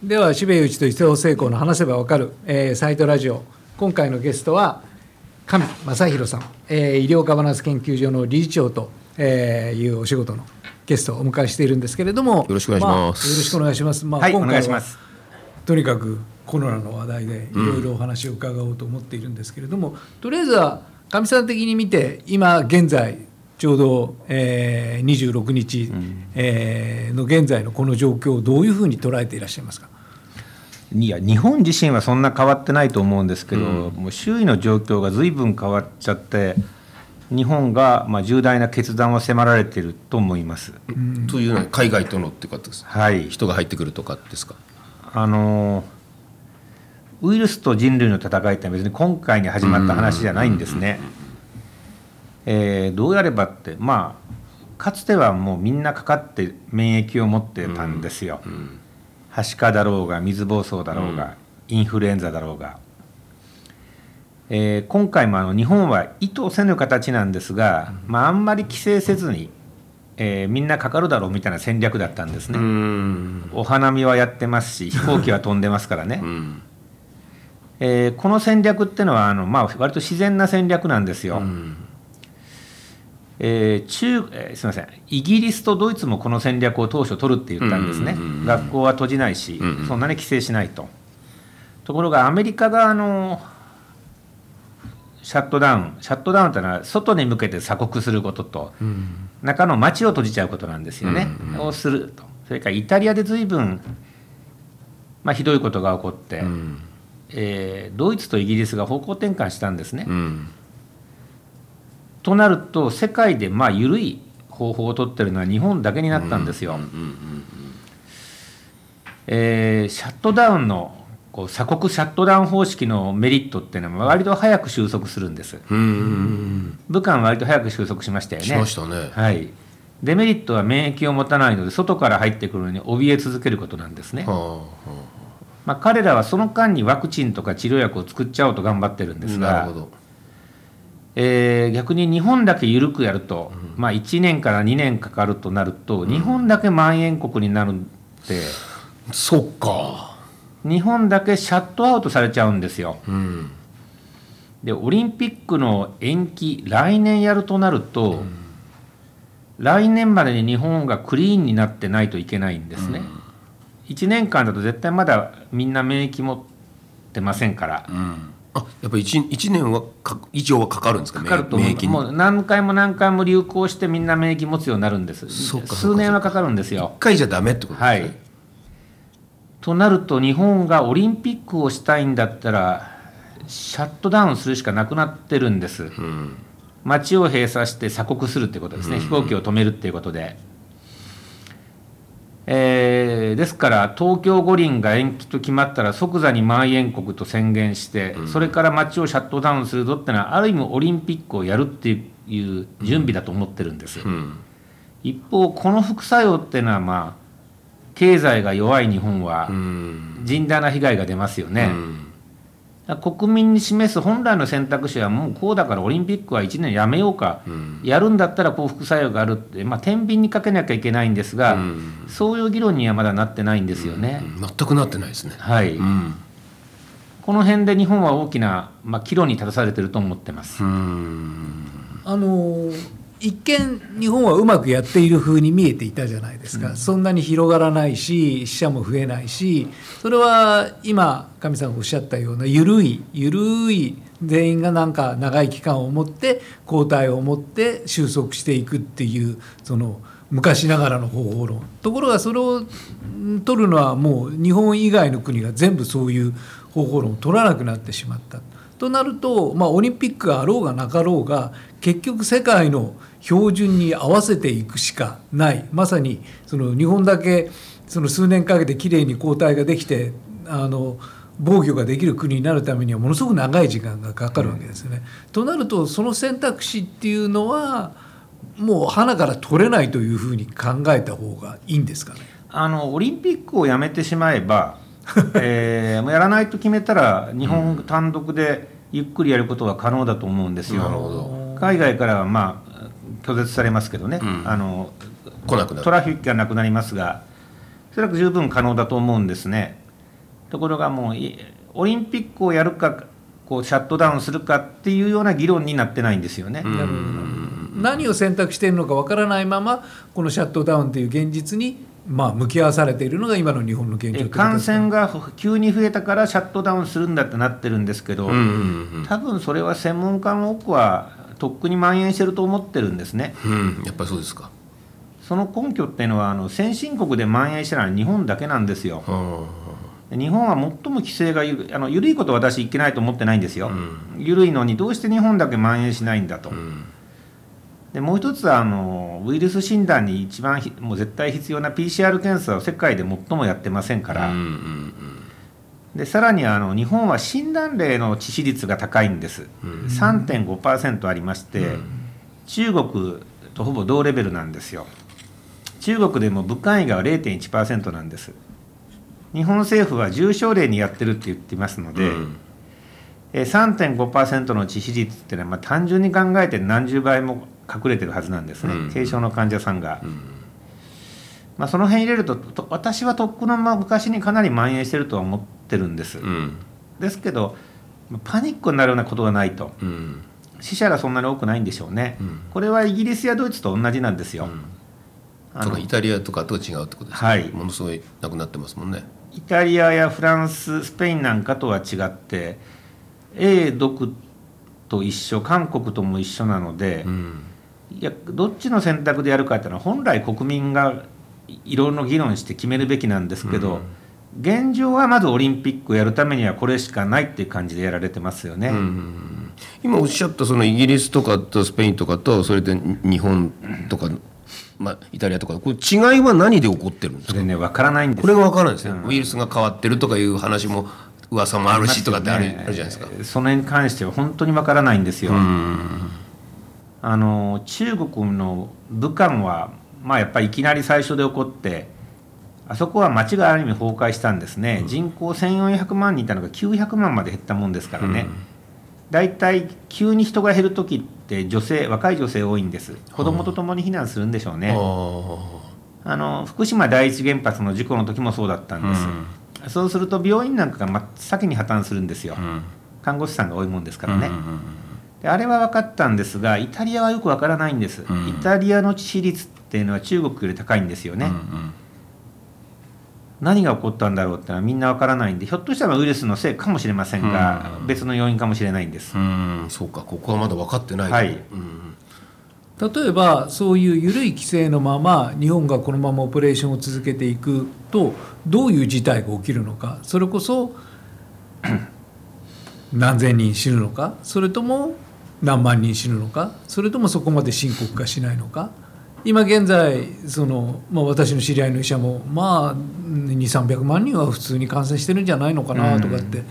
では渋谷内と伊勢成功の話せばわかる、えー、サイトラジオ。今回のゲストは上正弘さん、えー、医療ガバナンス研究所の理事長と、えー、いうお仕事のゲストをお迎えしているんですけれども。よろしくお願いします、まあ、よろしくお願いします、まあ、はい、今回はとにかくコロナの話題でいろいろお話を伺おうと思っているんですけれども、うん、とりあえずはかみさん的に見て今現在ちょうど、えー、26日、うん、えー、の現在のこの状況をどういうふうに捉えていらっしゃいますか？いや日本自身はそんな変わってないと思うんですけど、うん、もう周囲の状況が随分変わっちゃって日本がまあ重大な決断を迫られていると思います。うん、というのは海外とのってことですはい、人が入ってくるとかですか？あのウイルスと人類の戦いって別に今回に始まった話じゃないんですね。えー、どうやればってまあかつてはもうみんなかかって免疫を持ってたんですよ。うんうんはしかだろうが水疱瘡だろうが、うん、インフルエンザだろうが、えー、今回もあの日本は意図せぬ形なんですが、うん、まあ、あんまり規制せずに、えー、みんなかかるだろうみたいな戦略だったんですね。お花見はやってますし飛行機は飛んでますからね。うんえー、この戦略ってのはあの、まあ、割と自然な戦略なんですよ。うんえー中えー、すみません。イギリスとドイツもこの戦略を当初取るって言ったんですね、学校は閉じないし、うんうん、そんなに規制しないと。ところがアメリカがあのシャットダウンシャットダウンというのは外に向けて鎖国することと、うん、中の街を閉じちゃうことなんですよね。うんうん、をすると。それからイタリアで随分、まあ、ひどいことが起こって、うん、えー、ドイツとイギリスが方向転換したんですね。うんとなると世界でまあ緩い方法をとってるのは日本だけになったんですよ。えー、シャットダウンのこう鎖国シャットダウン方式のメリットっていうのは割と早く収束するんです。武漢は割と早く収束しましたよね。しましたね。はい。デメリットは免疫を持たないので外から入ってくるのに怯え続けることなんですね。はあはあ、まあ、彼らはその間にワクチンとか治療薬を作っちゃおうと頑張ってるんですが。なるほどえー、逆に日本だけ緩くやると、うん、まあ、1年から2年かかるとなると、日本だけまん延国になるって、そっか。日本だけシャットアウトされちゃうんですよ。うん、でオリンピックの延期来年やるとなると、うん、来年までに日本がクリーンになってないといけないんですね。うん、1年間だと絶対まだみんな免疫持ってませんから。うんあやっぱり 1, 1年はか以上はかかるんですか？かかると免疫もう何回も何回も流行してみんな免疫持つようになるんです。数年はかかるんですよ。1回じゃダメってことですね、はい、となると日本がオリンピックをしたいんだったらシャットダウンするしかなくなってるんです、うん、街を閉鎖して鎖国するってことですね、うん、飛行機を止めるっていうことでえー、ですから東京五輪が延期と決まったら即座にまん延国と宣言して、うん、それから街をシャットダウンするぞってのはある意味オリンピックをやるっていう準備だと思ってるんです、うん、一方この副作用っていうのはまあ経済が弱い日本は甚大な被害が出ますよね。うん国民に示す本来の選択肢はもうこうだからオリンピックは1年やめようか、うん、やるんだったらこう副作用があるって、まあ、天秤にかけなきゃいけないんですが、うん、そういう議論にはまだなってないんですよね。うん、全くなってないですね。はい、この辺で日本は大きな、まあ、岐路に立たされてると思ってます。あのー一見日本はうまくやっている風に見えていたじゃないですか、うん、そんなに広がらないし死者も増えないしそれは今神さんがおっしゃったような緩い緩い全員がなんか長い期間を持って抗体を持って収束していくっていうその昔ながらの方法論。ところがそれを取るのはもう日本以外の国が全部そういう方法論を取らなくなってしまった。となると、まあ、オリンピックがあろうがなかろうが結局世界の標準に合わせていくしかないまさにその日本だけその数年かけてきれいに抗体ができてあの防御ができる国になるためにはものすごく長い時間がかかるわけですよね。うん、となるとその選択肢っていうのはもう花から取れないというふうに考えた方がいいんですかね？あのオリンピックをやめてしまえば、えー、もうやらないと決めたら日本単独でゆっくりやることは可能だと思うんですよ。うん、海外からはまあ拒絶されますけどね、うん、あの来なくなるトラフィックがなくなりますがおそらく十分可能だと思うんですね。ところがもういオリンピックをやるかこうシャットダウンするかっていうような議論になってないんですよね。何を選択しているのかわからないままこのシャットダウンという現実にまあ向き合わされているのが今の日本の現状感染が急に増えたからシャットダウンするんだってなってるんですけど、うんうん多分それは専門家の多くはとっくに蔓延してると思ってるんですね。うんうんやっぱりそうですかその根拠っていうのはあの先進国で蔓延したのは日本だけなんですよ。は日本は最も規制がゆるあの緩いことは私いけないと思ってないんですよ。緩いのにどうして日本だけ蔓延しないんだと。あうんでもう一つはあのウイルス診断に一番ひもう絶対必要な PCR 検査を世界で最もやってませんから、うんうんでさらにあの日本は診断例の致死率が高いんです、3.5%ありまして、中国とほぼ同レベルなんですよ。中国でも武漢以外は0.1%なんです。日本政府は重症例にやってるって言ってますので、うん。えー3.5%の致死率っていうのは、まあ、単純に考えて何十倍も隠れてるはずなんですね、うん。軽症の患者さんが、まあ、その辺入れるとと私はとっくの昔にかなり蔓延してるとは思ってるんです、うん。ですけどパニックになるようなことがないと。うん。死者がそんなに多くないんでしょうね、うん。これはイギリスやドイツと同じなんですよ、あのイタリアとかとは違うってことですか、はい。ものすごいなくなってますもんね。イタリアやフランススペインなんかとは違って A 毒と一緒韓国とも一緒なので、うんいやどっちの選択でやるかっていうのは本来国民がいろいろ議論して決めるべきなんですけど、現状はまずオリンピックをやるためにはこれしかないっていう感じでやられてますよね。うん今おっしゃったそのイギリスとかとスペインとかとそれで日本とか、まあ、イタリアとかこれ違いは何で起こってるんですか？ね分からないんですこれが分からないですね、ウイルスが変わってるとかいう話も噂もあるしとかってある,、じゃないですか。それに関しては本当に分からないんですよ。あの中国の武漢は、まあ、やっぱりいきなり最初で起こってあそこは町がある意味崩壊したんですね、人口1400万人いたのが900万まで減ったもんですからね、大体急に人が減る時って女性若い女性多いんです。子供と共に避難するんでしょうね、ああの福島第一原発の事故の時もそうだったんです、そうすると病院なんかが真っ先に破綻するんですよ、看護師さんが多いもんですからね、であれは分かったんですがイタリアはよく分からないんです、イタリアの致死率っていうのは中国より高いんですよね、何が起こったんだろうっていうのはみんな分からないんでひょっとしたらウイルスのせいかもしれませんが、別の要因かもしれないんです、うん。そうかここはまだ分かってない。とはい。うん。例えばそういう緩い規制のまま日本がこのままオペレーションを続けていくとどういう事態が起きるのか。それこそ 何千人死ぬのか。それとも何万人死ぬのか？それともそこまで深刻化しないのか？今現在その、まあ、私の知り合いの医者もまあ2300万人は普通に感染してるんじゃないのかな？とかって、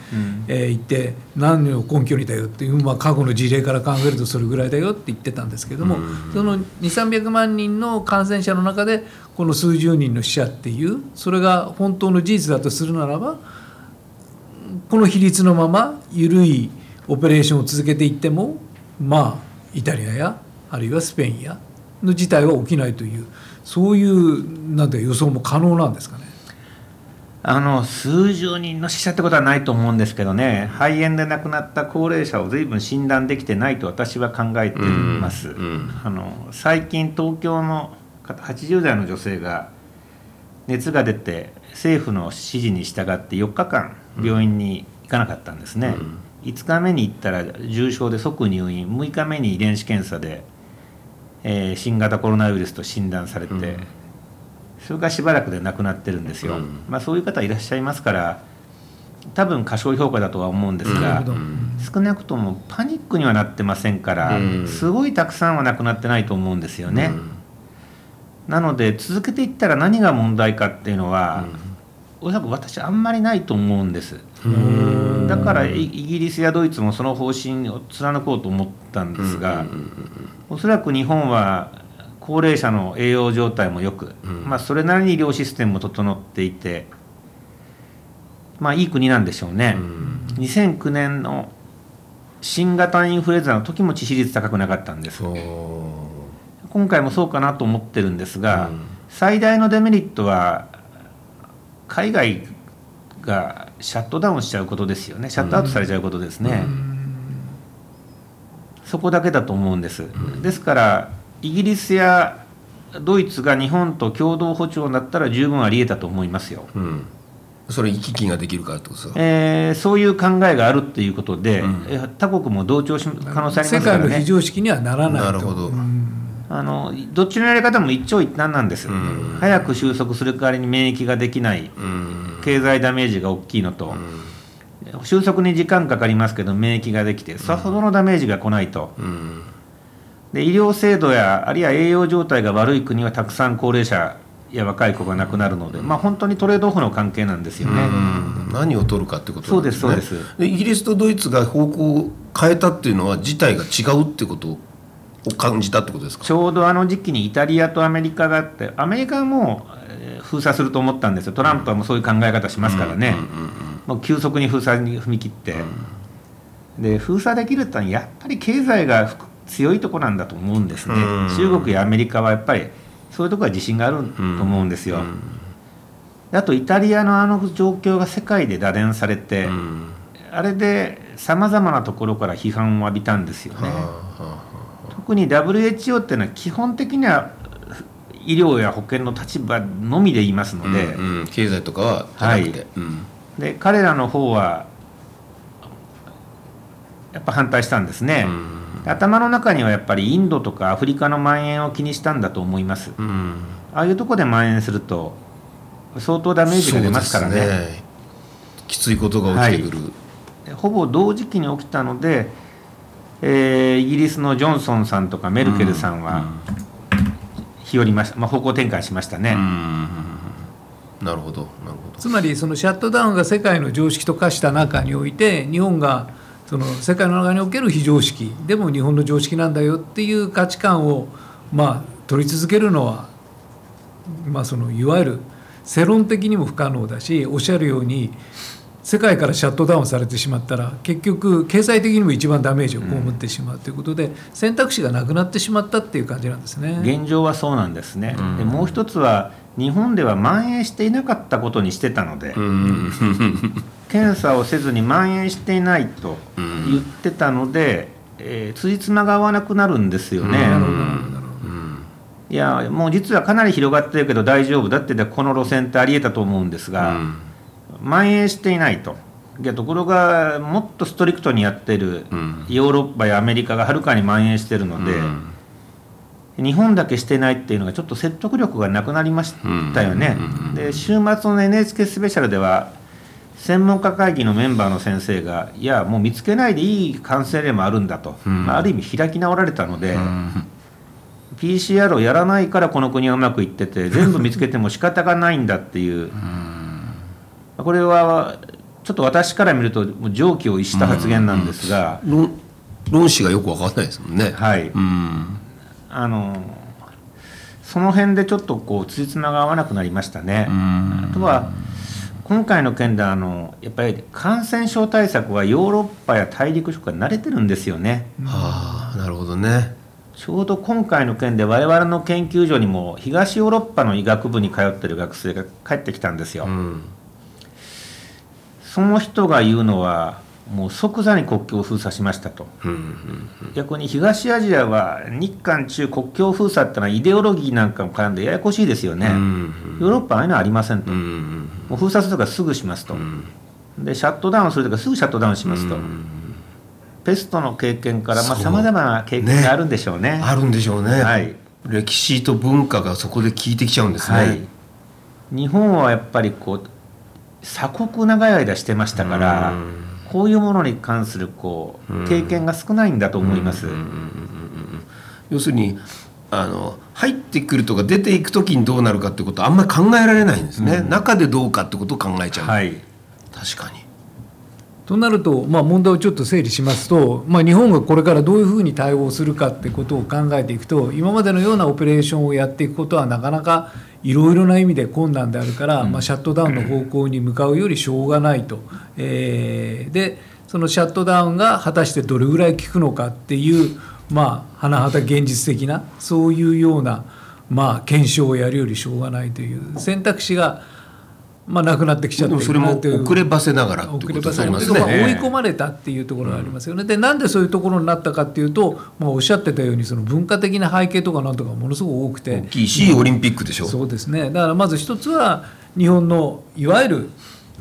えー言って何を根拠にだよっていう、まあ、過去の事例から考えるとそれぐらいだよって言ってたんですけども、その2300万人の感染者の中でこの数十人の死者っていうそれが本当の事実だとするならばこの比率のまま緩いオペレーションを続けていってもまあイタリアやあるいはスペインやの事態は起きないというそういうなんて予想も可能なんですかね？あの数十人の死者ってことはないと思うんですけどね。肺炎で亡くなった高齢者を随分診断できてないと私は考えています、あの最近東京の方80代の女性が熱が出て政府の指示に従って4日間病院に行かなかったんですね、5日目に行ったら重症で即入院6日目に遺伝子検査で、えー新型コロナウイルスと診断されて、それからしばらくで亡くなってるんですよ、うん。まあ、そういう方いらっしゃいますから多分過小評価だとは思うんですが、なるほど。少なくともパニックにはなってませんから、うん。すごいたくさんは亡くなってないと思うんですよね、なので続けていったら何が問題かっていうのは、おそらく私あんまりないと思うんですだからイイギリスやドイツもその方針を貫こうと思ったんですが、おそらく日本は高齢者の栄養状態もよく、まあ、それなりに医療システムも整っていて、まあ、いい国なんでしょうね、2009年の新型インフルエンザの時も致死率高くなかったんです。今回もそうかなと思ってるんですが、最大のデメリットは海外がシャットダウンしちゃうことですよね。シャットアウトされちゃうことですね、そこだけだと思うんです、ですからイギリスやドイツが日本と共同歩調になったら十分ありえたと思いますよ、うん、それ行き来ができるからってことですか？えーそういう考えがあるっていうことで、え他国も同調し可能性ありますからね。世界の非常識にはならないと。なるほど。うんあのどっちのやり方も一長一短なんです、ん。早く収束する代わりに免疫ができない。うん。経済ダメージが大きいのと、収束に時間かかりますけど免疫ができてさほどのダメージが来ないと。うん。で医療制度やあるいは栄養状態が悪い国はたくさん高齢者や若い子が亡くなるので、まあ、本当にトレードオフの関係なんですよね。うん。何を取るかってことね。そうですそうです。でイギリスとドイツが方向を変えたっていうのは事態が違うってことを感じたってことですか？ちょうどあの時期にイタリアとアメリカがあってアメリカはも封鎖すると思ったんですよ。トランプはもうそういう考え方しますからね、もう急速に封鎖に踏み切って、で封鎖できるってのはやっぱり経済が強いとこなんだと思うんですね、うん。中国やアメリカはやっぱりそういうところは自信があると思うんですよ、であとイタリアのあの状況が世界で打電されて、うん。あれでさまざまなところから批判を浴びたんですよね。はあは特に WHO っていうのは基本的には医療や保険の立場のみで言いますあので,、うんうん。経済とかははい。うんで彼らの方はやっぱ反対したんですね、頭の中にはやっぱりインドとかアフリカの蔓延を気にしたんだと思います。うん。ああいうとこで蔓延すると相当ダメージが出ますからね。そうですきついことが起きてくる、でほぼ同時期に起きたので、えーイギリスのジョンソンさんとかメルケルさんは日和りました、まあ、方向転換しましたね、うん。なるほど。なるほど。つまりそのシャットダウンが世界の常識と化した中において日本がその世界の中における非常識でも日本の常識なんだよっていう価値観をまあ取り続けるのはまあそのいわゆる世論的にも不可能だしおっしゃるように世界からシャットダウンされてしまったら結局経済的にも一番ダメージを被ってしまうということで選択肢がなくなってしまったっていう感じなんですね。現状はそうなんですね、でもう一つは日本では蔓延していなかったことにしてたので、うん。検査をせずに蔓延していないと言ってたので、えー、辻褄が合わなくなるんですよね。なるほどなるほどいやもう実はかなり広がってるけど大丈夫だってこの路線ってありえたと思うんですが、蔓延していないと。いやところがもっとストリクトにやってるん。ヨーロッパやアメリカがはるかに蔓延してるので、日本だけしてないっていうのがちょっと説得力がなくなりましたよね。で週末の NHK スペシャルでは専門家会議のメンバーの先生がいやもう見つけないでいい感染例もあるんだと、まあ、ある意味開き直られたので、PCR をやらないからこの国はうまくいってて全部見つけても仕方がないんだっていう、これはちょっと私から見ると常軌を逸した発言なんですが、論論旨がよく分かんないですもんね。はい、うんあのその辺でちょっとこうつじつまが合わなくなりましたね。あとは今回の件であのやっぱり感染症対策はヨーロッパや大陸諸国が慣れてるんですよね。はあなるほどね。ちょうど今回の件で我々の研究所にも東ヨーロッパの医学部に通ってる学生が帰ってきたんですよ。うんその人が言うのはもう即座に国境を封鎖しましたと。うんうん逆に東アジアは日韓中国境封鎖ってのはイデオロギーなんかも絡んでややこしいですよね。うんヨーロッパはああいうのはありませんと。うんうんもう封鎖するとかすぐしますと。でシャットダウンするとかすぐシャットダウンしますと。ペストの経験からさまざ、まな経験があるんでしょうね。あるんでしょうね。はい歴史と文化がそこで効いてきちゃうんですね。はい、日本はやっぱりこう鎖国長い間してましたから、こういうものに関するこう経験が少ないんだと思います。要するにあの入ってくるとか出ていく時にどうなるかってことはあんまり考えられないんですね、中でどうかってことを考えちゃう、はい、確かに。となると、まあ、問題をちょっと整理しますと、まあ、日本がこれからどういうふうに対応するかってことを考えていくと今までのようなオペレーションをやっていくことはなかなかいろいろな意味で困難であるから、まあ、シャットダウンの方向に向かうよりしょうがないと。えーでそのシャットダウンが果たしてどれぐらい効くのかっていうまあ甚だ現実的なそういうようなまあ検証をやるよりしょうがないという選択肢がまあ、なくなってきちゃってそれも遅ればせながらってことになりますせまあ追いね。込まれたっていうところがありますよね。でなんでそういうところになったかっていうと、まあ、おっしゃってたようにその文化的な背景とかなんとかものすごく多くて大きいしオリンピックでしょ。そうですねだからまず一つは日本のいわゆる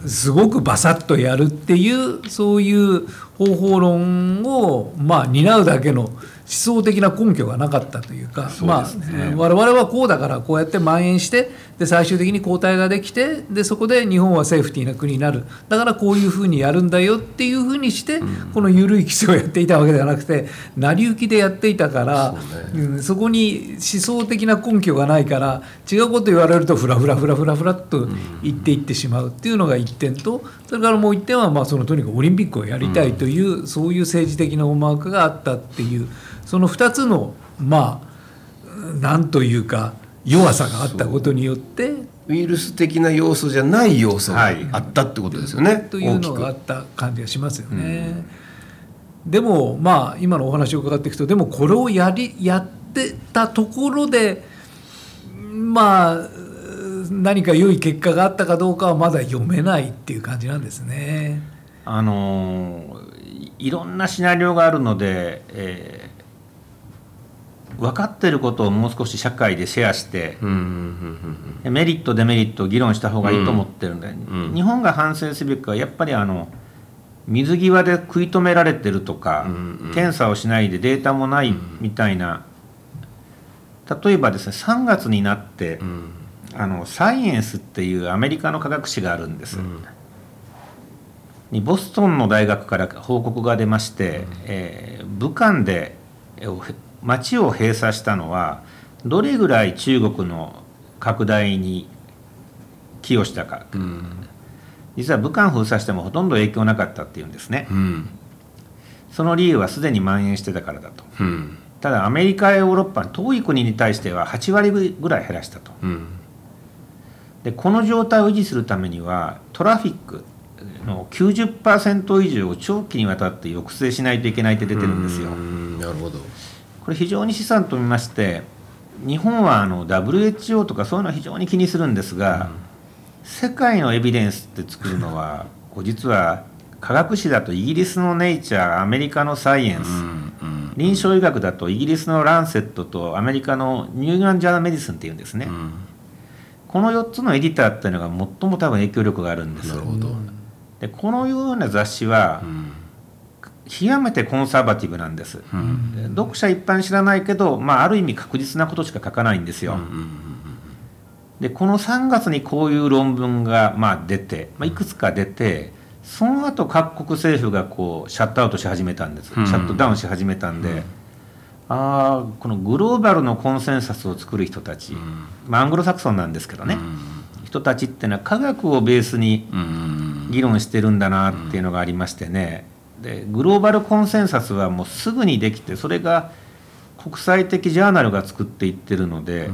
すごくバサッとやるっていうそういう方法論をまあ担うだけの思想的な根拠がなかったというかまあえー我々はこうだからこうやって蔓延してで最終的に抗体ができてでそこで日本はセーフティーな国になる。だからこういうふうにやるんだよっていうふうにして、この緩い規制をやっていたわけではなくて成り行きでやっていたからうん、そこに思想的な根拠がないから違うこと言われるとフラフラフラフラフラっと言っていってしまうっていうのが一点とそれからもう一点はまあそのとにかくオリンピックをやりたいという、そういう政治的な思惑があったっていうその2つのまあなんというか弱さがあったことによってウイルス的な要素じゃない要素がはいあったってことですよね。というのがあった感じがしますよね。でもまあ今のお話を伺っていくとでもこれをやりやってたところでまあ何か良い結果があったかどうかはまだ読めないっていう感じなんですね。あのーいいろんなシナリオがあるので、えー分かってることをもう少し社会でシェアしてメリットデメリットを議論した方がいいと思ってるんで、ん日本が反省すべきはやっぱりあの水際で食い止められてるとか、うんうん検査をしないでデータもないみたいな、例えばですね3月になって、うん。あのサイエンスっていうアメリカの科学誌があるんです、ん。にボストンの大学から報告が出まして、えー武漢でえー町を閉鎖したのはどれぐらい中国の拡大に寄与したか、うん。実は武漢封鎖してもほとんど影響なかったっていうんですね。うん。その理由はすでに蔓延してたからだと。うん。ただアメリカやヨーロッパ遠い国に対しては8割ぐらい減らしたと。うん。でこの状態を維持するためにはトラフィックの90%以上を長期にわたって抑制しないといけないって出てるんですよ。うん。なるほど。これ非常に資産と見まして日本はあの WHO とかそういうのは非常に気にするんですが、世界のエビデンスって作るのは こう実は科学誌だとイギリスの「ネイチャー」アメリカの「サイエンス」うんうん臨床医学だとイギリスの「ランセット」とアメリカの「ニューイングランド・ジャーナル・メディスン」っていうんですね。うん。この4つのエディターっていうのが最も多分影響力があるんですなるほど。でこのような雑誌はうん極めてコンサバティブなんです、うん。で読者一般知らないけど、まあ、ある意味確実なことしか書かないんですよ、うんでこの3月にこういう論文がまあ出て、まあ、いくつか出てその後各国政府がこうシャットアウトし始めたんです、うん。シャットダウンし始めたんで、ああこのグローバルのコンセンサスを作る人たち、まあ、アングロサクソンなんですけどね、人たちっていうのは科学をベースにうんうん。議論してるんだなっていうのがありましてねでグローバルコンセンサスはもうすぐにできてそれが国際的ジャーナルが作っていってるので、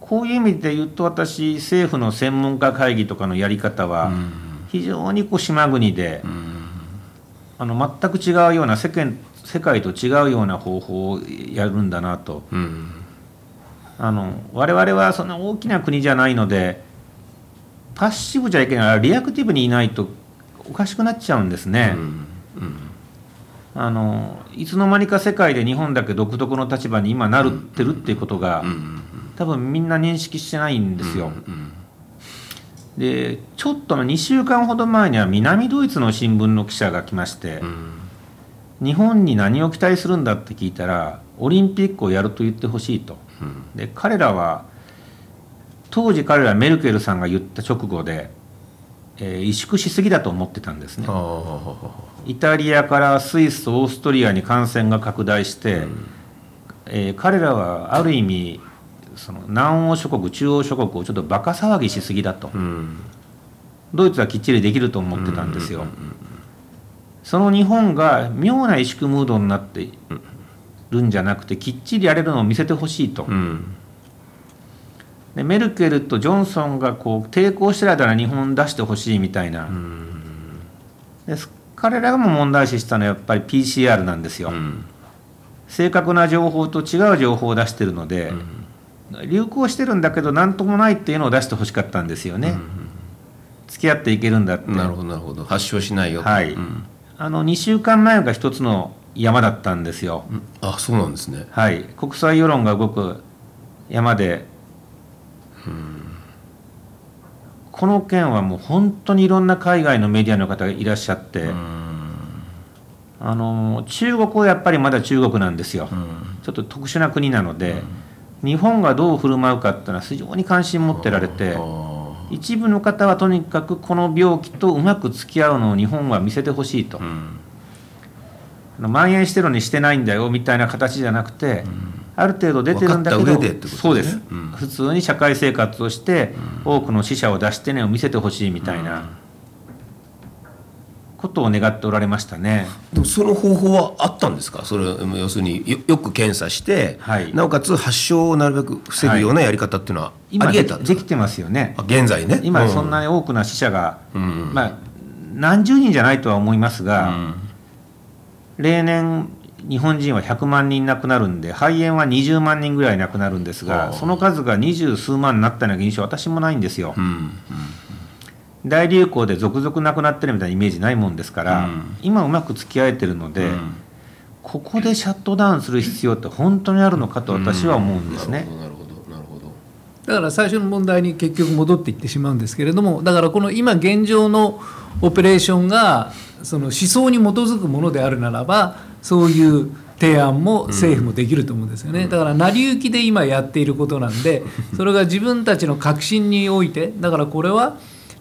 こういう意味で言うと私政府の専門家会議とかのやり方は非常にこう島国で、あの全く違うような世間世界と違うような方法をやるんだなと。うん。あの我々はそんな大きな国じゃないのでパッシブじゃいけないリアクティブにいないとおかしくなっちゃうんですね。うんあのいつの間にか世界で日本だけ独特の立場に今なるってるっていうことが、うん多分みんな認識してないんですよ。うんでちょっと2週間ほど前には南ドイツの新聞の記者が来まして、うん。日本に何を期待するんだって聞いたらオリンピックをやると言ってほしいと。うん。で彼らは当時彼らメルケルさんが言った直後で、えー萎縮しすぎだと思ってたんですねイタリアからスイスオーストリアに感染が拡大して、えー彼らはある意味その南欧諸国中央諸国をちょっとバカ騒ぎしすぎだと。うん。ドイツはきっちりできると思ってたんですよ、その日本が妙な萎縮ムードになってるんじゃなくてきっちりやれるのを見せてほしいと、うん。でメルケルとジョンソンがこう抵抗してる間に日本出してほしいみたいな、うん。で彼らがも問題視したのはやっぱり PCR なんですよ、うん。正確な情報と違う情報を出してるので、流行してるんだけど何ともないっていうのを出してほしかったんですよね、付き合っていけるんだって。なるほどなるほど。発症しないよと。はい。うん。あの2週間前が一つの山だったんですよ、うん。あそうなんですね。はい、国際世論が動く山で、この件はもう本当にいろんな海外のメディアの方がいらっしゃって、うん。あの中国はやっぱりまだ中国なんですよ、うん。ちょっと特殊な国なので、日本がどう振る舞うかっていうのは非常に関心持ってられて、あ一部の方はとにかくこの病気とうまく付き合うのを日本は見せてほしいと。ー、うん。蔓延してるのにしてないんだよみたいな形じゃなくて、ある程度出てるんだけどそうです、うん。普通に社会生活をして、多くの死者を出してねを見せてほしいみたいなことを願っておられましたね。でもその方法はあったんですか？それ要するによよく検査して、はい。なおかつ発症をなるべく防ぐようなやり方っていうのはありえたんですか、できてますよね。あ。現在ね。今そんなに、に多くの死者が、うん。まあ何十人じゃないとは思いますが、例年日本人は100万人亡くなるんで肺炎は20万人ぐらい亡くなるんですがその数が二十数万になったような印象は私もないんですよ。う。ん大流行で続々亡くなってるみたいなイメージないもんですから、うん。今うまく付き合えてるので、うん。ここでシャットダウンする必要って本当にあるのかと私は思うんですね。だから最初の問題に結局戻っていってしまうんですけれどもだからこの今現状のオペレーションがその思想に基づくものであるならばそういう提案も政府もできると思うんですよね、だから成り行きで今やっていることなんで それが自分たちの確信においてだからこれは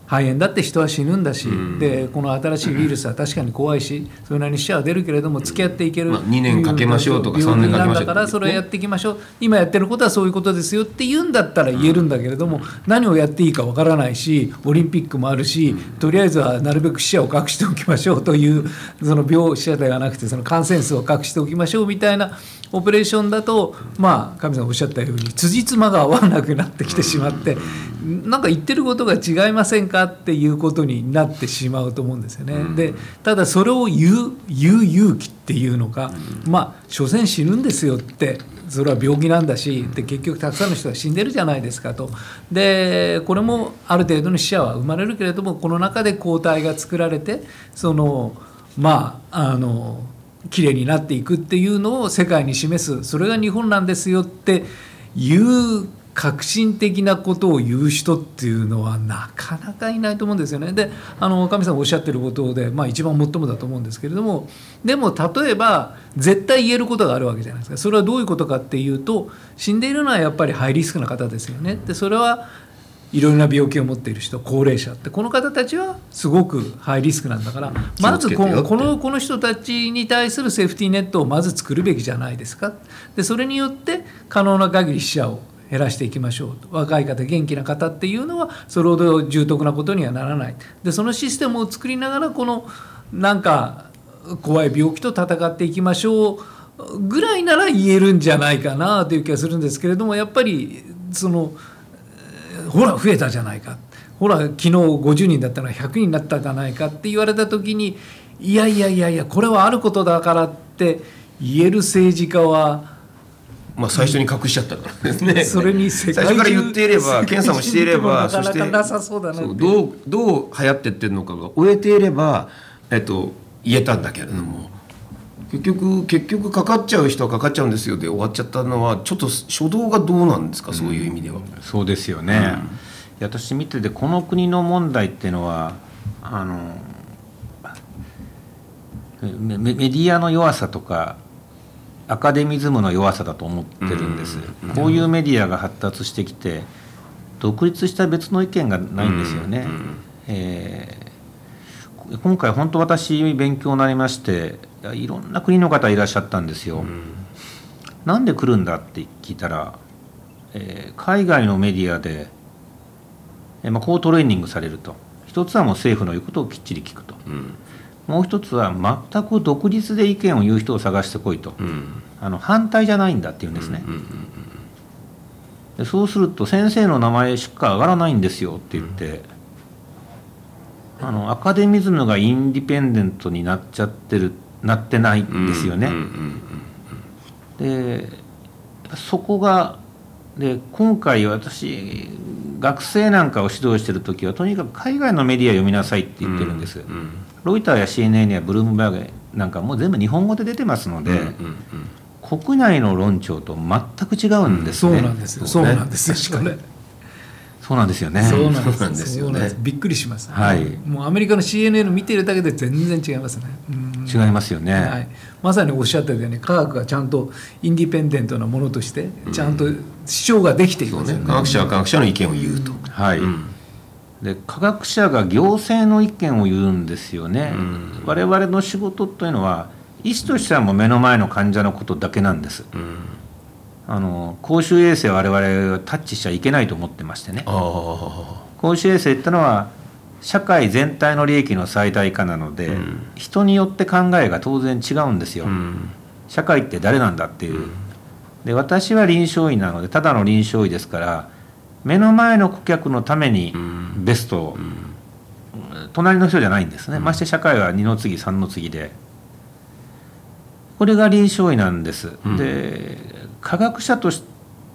肺炎だって人は死ぬんだし、でこの新しいウイルスは確かに怖いしそれなりに死者は出るけれども付き合っていける、まあ二年かけましょうとか病気三年かけましょうだからそれをやっていきましょう。今やってることはそういうことですよって言うんだったら言えるんだけれども、何をやっていいかわからないしオリンピックもあるし、とりあえずはなるべく死者を隠しておきましょうというその病死者ではなくてその感染数を隠しておきましょうみたいなオペレーションだとまあ神さんおっしゃったように辻褄が合わなくなってきてしまって、なんか言ってることが違いませんかっていうことになってしまうと思うんですよね。でただそれを言う言う勇気っていうのが、まあ所詮死ぬんですよってそれは病気なんだしで結局たくさんの人が死んでるじゃないですかと。でこれもある程度の死者は生まれるけれどもこの中で抗体が作られてそのまああの綺麗になっていくっていうのを世界に示すそれが日本なんですよっていう革新的なことを言う人っていうのはなかなかいないと思うんですよね。であの神さんおっしゃってることで、まあ、一番最もだと思うんですけれどもでも例えば絶対言えることがあるわけじゃないですかそれはどういうことかっていうと死んでいるのはやっぱりハイリスクな方ですよね。でそれはいろいろな病気を持っている人高齢者ってこの方たちはすごくハイリスクなんだからまずこのこのこの人たちに対するセーフティーネットをまず作るべきじゃないですか。でそれによって可能な限り死者を減らしていきましょうと。若い方元気な方っていうのはそれほど重篤なことにはならない。でそのシステムを作りながらこのなんか怖い病気と戦っていきましょうぐらいなら言えるんじゃないかなという気がするんですけれどもやっぱりそのほら増えたじゃないか。ほら昨日50人だったのが100人になったじゃないかって言われた時にいやいやいやいやこれはあることだからって言える政治家はまあ最初に隠しちゃったからですね。それに最初から言っていれば検査もしていればそしてどうどう流行ってってるのかが終えていれば、えっと、言えたんだけれども、結局結局かかっちゃう人はかかっちゃうんですよで終わっちゃったのはちょっと初動がどうなんですか、そういう意味では。そうですよね、いや私見ててこの国の問題っていうのはあのメメメディアの弱さとかアカデミズムの弱さだと思ってるんです、こういうメディアが発達してきて独立した別の意見がないんですよね、えー今回本当私勉強になりましていやいろんな国の方いらっしゃったんですよ、なんで来るんだって聞いたら、えー海外のメディアで、えーまあ、こうトレーニングされると。一つはもう政府の言うことをきっちり聞くと。うん。もう一つは全く独立で意見を言う人を探してこいと、うん。あの反対じゃないんだっていうんですね、でそうすると先生の名前しか上がらないんですよって言って、あのアカデミズムがインディペンデントになっちゃってるなってないんですよね、うんうんうんでそこがで今回私学生なんかを指導してる時はとにかく海外のメディア読みなさいって言ってるんです、うんロイターや CNN やブルームバーグなんかもう全部日本語で出てますので、うんうん国内の論調と全く違うんですそうね、なんですよ。そううなんですよ。確かに。これそうなんですよねそうなんですそうなんです。よね。びっくりします、はい。もうアメリカの CNN 見てるだけで全然違いますね。うん違いますよね、はい、まさにおっしゃったように科学がちゃんとインディペンデントなものとしてちゃんと主張ができていますよね。ね。科学者は科学者の意見を言うと、はい、うん。で科学者が行政の意見を言うんですよね、うん。我々の仕事というのは医師としてはもう目の前の患者のことだけなんです。うんあの公衆衛生は我々はタッチしちゃいけないと思ってましてね。公衆衛生ってのは社会全体の利益の最大化なので、うん。人によって考えが当然違うんですよ、うん。社会って誰なんだっていう、で私は臨床医なのでただの臨床医ですから目の前の顧客のためにうん。ベストを、うん。隣の人じゃないんですね、うん。まして社会は二の次三の次で。これが臨床医なんです、うん。で科学者とし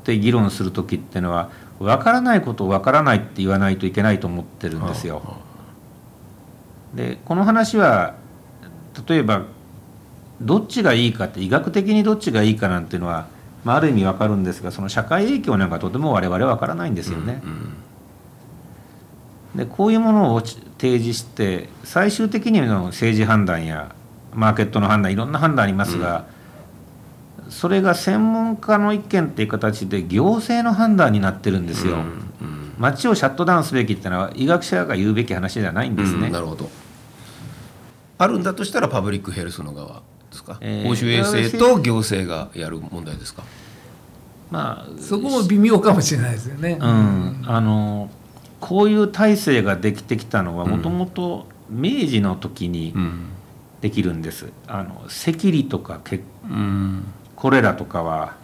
て議論する時っていうのは分からないことを分からないって言わないといけないと思ってるんですよ。でこの話は例えばどっちがいいかって医学的にどっちがいいかなんていうのは、まあ、ある意味わかるんですがその社会影響なんかとても我々はわからないんですよね。うんでこういうものをち提示して最終的にの政治判断やマーケットの判断いろんな判断ありますが、それが専門家の意見っていう形で行政の判断になってるんですよ。うんうん街をシャットダウンすべきってのは医学者が言うべき話じゃないんですね。うんなるほどあるんだとしたらパブリックヘルスの側ですか、えー公衆衛生と行政がやる問題ですか？まあそこも微妙かもしれないですよね。うん、あのこういう体制ができてきたのはもともと明治の時にうんできるんです。あの赤痢とか血うんコレラとかは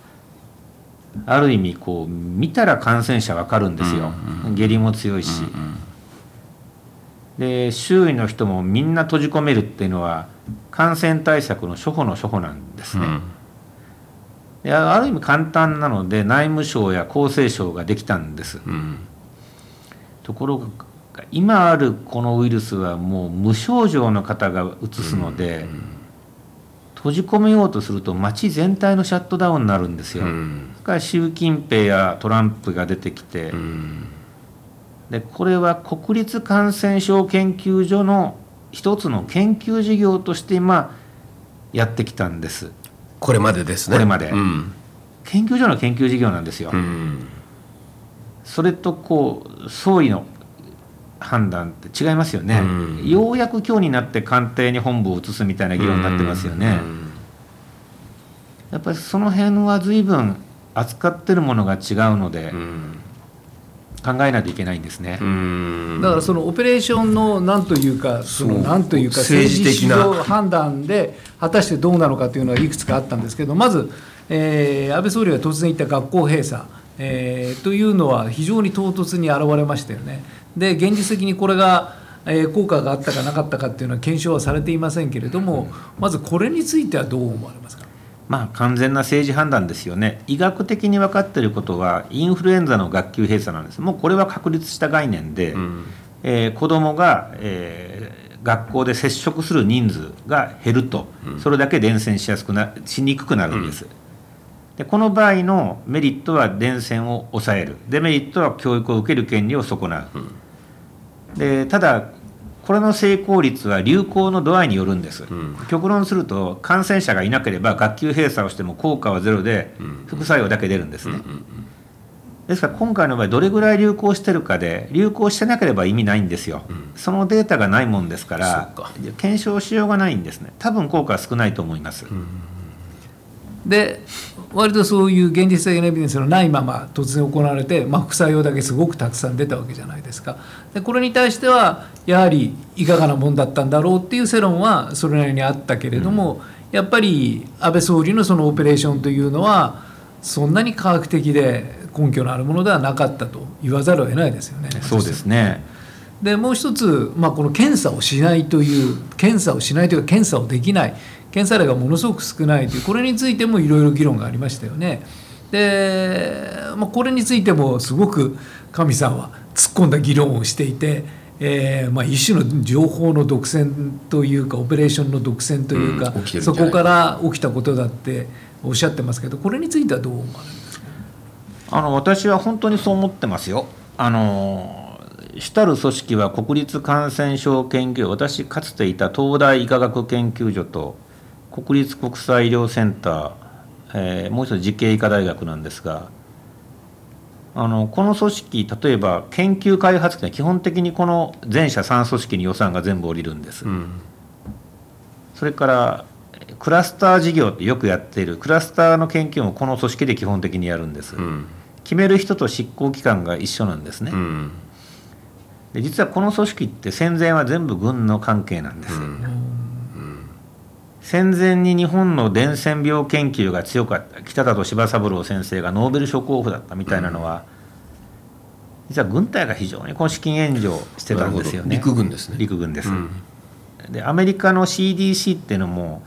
ある意味こう見たら感染者わかるんですよ、うん下痢も強いし、で周囲の人もみんな閉じ込めるっていうのは感染対策の初歩の初歩なんですね、である意味簡単なので内務省や厚生省ができたんです。うん。ところが今あるこのウイルスはもう無症状の方がうつすので、閉じ込めようとすると街全体のシャットダウンになるんですよ、うん。から習近平やトランプが出てきて、うん。でこれは国立感染症研究所の一つの研究事業として今やってきたんです。これまでですね。これまで。うん。研究所の研究事業なんですよ、うん。それとこう総理の判断って違いますよね、うん。ようやく今日になって官邸に本部を移すみたいな議論になってますよね、うん。やっぱりその辺は随分扱ってるものが違うのでうん。考えないといけないんですね、うん。だからそのオペレーションのなんというかそのそう。なんというか政治的な。判断で果たしてどうなのかというのはいくつかあったんですけどまず、えー安倍総理が突然言った学校閉鎖、えーというのは非常に唐突に現れましたよね。で現実的にこれがえー効果があったかなかったかっていうのは検証はされていませんけれどもまずこれについてはどう思われますか？まあ完全な政治判断ですよね。医学的に分かっていることはインフルエンザの学級閉鎖なんです。もうこれは確立した概念で、うん。えー子どもが、えー学校で接触する人数が減ると、それだけ伝染しやすくなしにくくなるんです、でこの場合のメリットは伝染を抑える。デメリットは教育を受ける権利を損なう、でただこれの成功率は流行の度合いによるんです、ん。極論すると感染者がいなければ学級閉鎖をしても効果はゼロでうん。副作用だけ出るんですね、うんですから今回の場合どれぐらい流行してるかで流行してなければ意味ないんですよ、うん。そのデータがないもんですから検証しようがないんですね。多分効果は少ないと思います、で割とそういう現実的なエビデンスのないまま突然行われて、まあ、副作用だけすごくたくさん出たわけじゃないですか。でこれに対してはやはりいかがなもんだったんだろうっていう世論はそれなりにあったけれども、やっぱり安倍総理のそのオペレーションというのはそんなに科学的で根拠のあるものではなかったと言わざるを得ないですよね。そうですね。でもう一つ、まあ、この検査をしないという検査をしないというか検査をできない検査例がものすごく少ないというこれについてもいろいろ議論がありましたよね。で、まあ、これについてもすごく上さんは突っ込んだ議論をしていて、えーまあ、一種の情報の独占というかオペレーションの独占というか、うんそこから起きたことだっておっしゃってますけどこれについてはどう思われます？かあの私は本当にそう思ってますよ。あの主たる組織は国立感染症研究私かつていた東大医科学研究所と国立国際医療センター、えーもう一つ実験医科大学なんですがあのこの組織例えば研究開発って基本的にこの全社3組織に予算が全部下りるんです。うん。それからクラスター事業ってよくやっているクラスターの研究もこの組織で基本的にやるんです。うん。決める人と執行機関が一緒なんですね、うん。で実はこの組織って戦前は全部軍の関係なんです、戦前に日本の伝染病研究が強かった北里柴三郎先生がノーベル賞候補だったみたいなのは、実は軍隊が非常にこの資金援助してたんですよね。陸軍ですね。陸軍です、うん。でアメリカの CDC っていうのも、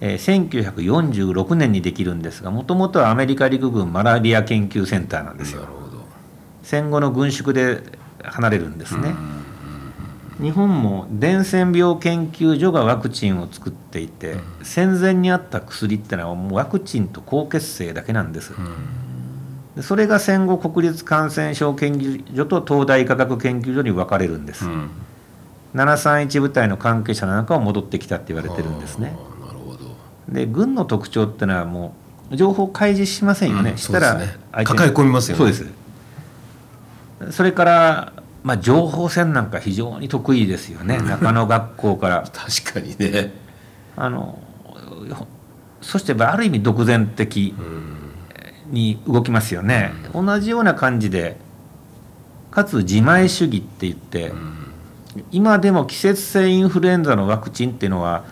えー1946年にできるんですがもともとはアメリカ陸軍マラリア研究センターなんですよ。戦後の軍縮で離れるんですね、日本も伝染病研究所がワクチンを作っていて、戦前にあった薬ってのはもうワクチンと高血清だけなんです、でそれが戦後国立感染症研究所と東大医科学研究所に分かれるんです、うん。731部隊の関係者なんかは戻ってきたって言われてるんですね。あーなるほど。で軍の特徴ってのはもう情報開示しませんよね、うんしたらね。抱え込みますよね。そうです。それから、まあ、情報戦なんか非常に得意ですよね、中野学校から。確かにね。あのそしてある意味独善的うん。に動きますよね、同じような感じでかつ自前主義って言って、今でも季節性インフルエンザのワクチンっていうのは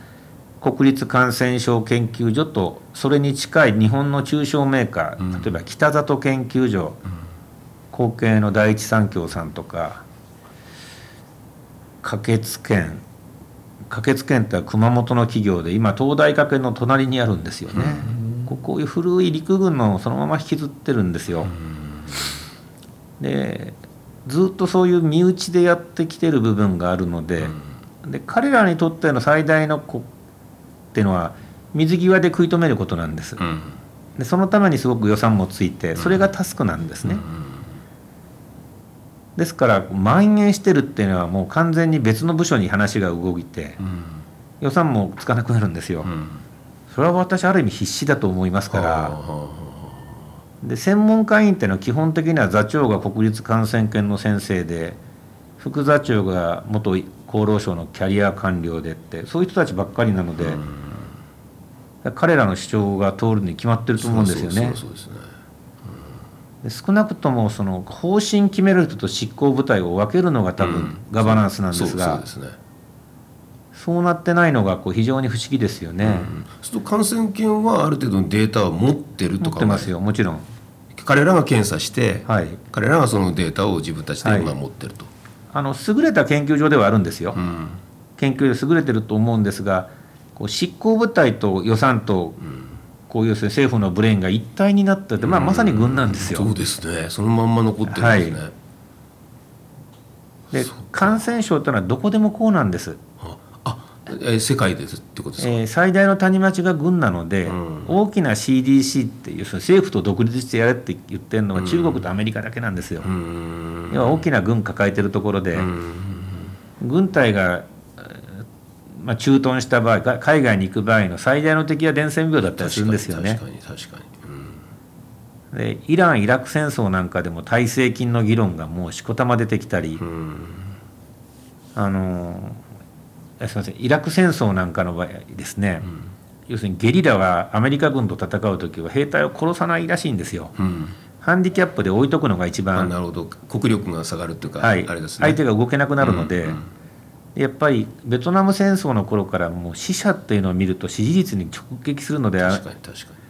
国立感染症研究所とそれに近い日本の中小メーカー、うん。例えば北里研究所、後継の第一三共さんとか可決研可決研って熊本の企業で今東大学園の隣にあるんですよね、ここういう古い陸軍のそのまま引きずってるんですよ、でずっとそういう身内でやってきてる部分があるので,、で彼らにとっての最大のこっていうのは水際で食い止めることなんです、うん。でそのためにすごく予算もついてそれがタスクなんですね、ですから蔓延してるっていうのはもう完全に別の部署に話が動いてうん。予算もつかなくなるんですよ、うん。それは私ある意味必死だと思いますかはあらはで専門家委員っていうのは基本的には座長が国立感染研の先生で副座長が元厚労省のキャリア官僚でってそういう人たちばっかりなので、彼らの主張が通るに決まってると思うんですよね。そうそうそうですね。で少なくともその方針決める人と執行部隊を分けるのが多うん。分ガバナンスなんですそうが、そうですね。そうなってないのがこう非常に不思議ですよね。うん。そうすると感染研はある程度のデータを持ってるとか持ってますよ。もちろん。彼らが検査して、はい。彼らがそのデータを自分たちではい。今持ってると、あの優れた研究所ではあるんですよ。うん。研究で優れてると思うんですがこう執行部隊と予算とこう要するに政府のブレーンが一体になってて、まあ、まさに軍なんですよ。そうですね。そのまんま残ってるんですね、はい。で感染症というのはどこでもこうなんです、ああえー世界ですってことですか、えー最大の谷町が軍なので、うん。大きな CDC っていう要するに政府と独立してやれって言ってるのは中国とアメリカだけなんですよ。うん。要は大きな軍抱えてるところで、うん。軍隊が、えーまあ、駐屯した場合か海外に行く場合の最大の敵は伝染病だったりするんですよね。確。かに確かに。うんでイラン・イラク戦争なんかでも耐性菌の議論がもうしこたま出てきたり、うん。あのえすみませんイラク戦争なんかの場合ですね、要するにゲリラはアメリカ軍と戦う時は兵隊を殺さないらしいんですよ。うん。ハンディキャップで置いとくのが一あ番、なるほど。国力が下がるっていうか、はい。あれですね。相手が動けなくなるので、うんうんやっぱりベトナム戦争の頃からもう死者っていうのを見ると支持率に直撃するので確かに確か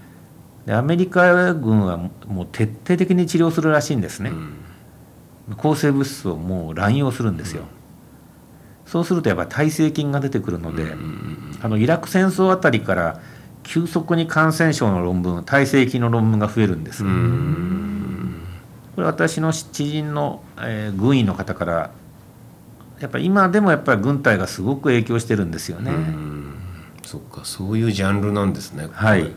でアメリカ軍はもう徹底的に治療するらしいんですね。に、うん。抗生物質をもう乱用するんですよ、そうするとやっぱり耐性菌が出てくるので、あのイラク戦争あたりから急速に感染症の論文耐性期の論文が増えるんです。これ私の知人の、えー、軍医の方からやっぱり今でもやっぱり軍隊がすごく影響してるんですよね。そっかそういうジャンルなんですねはい。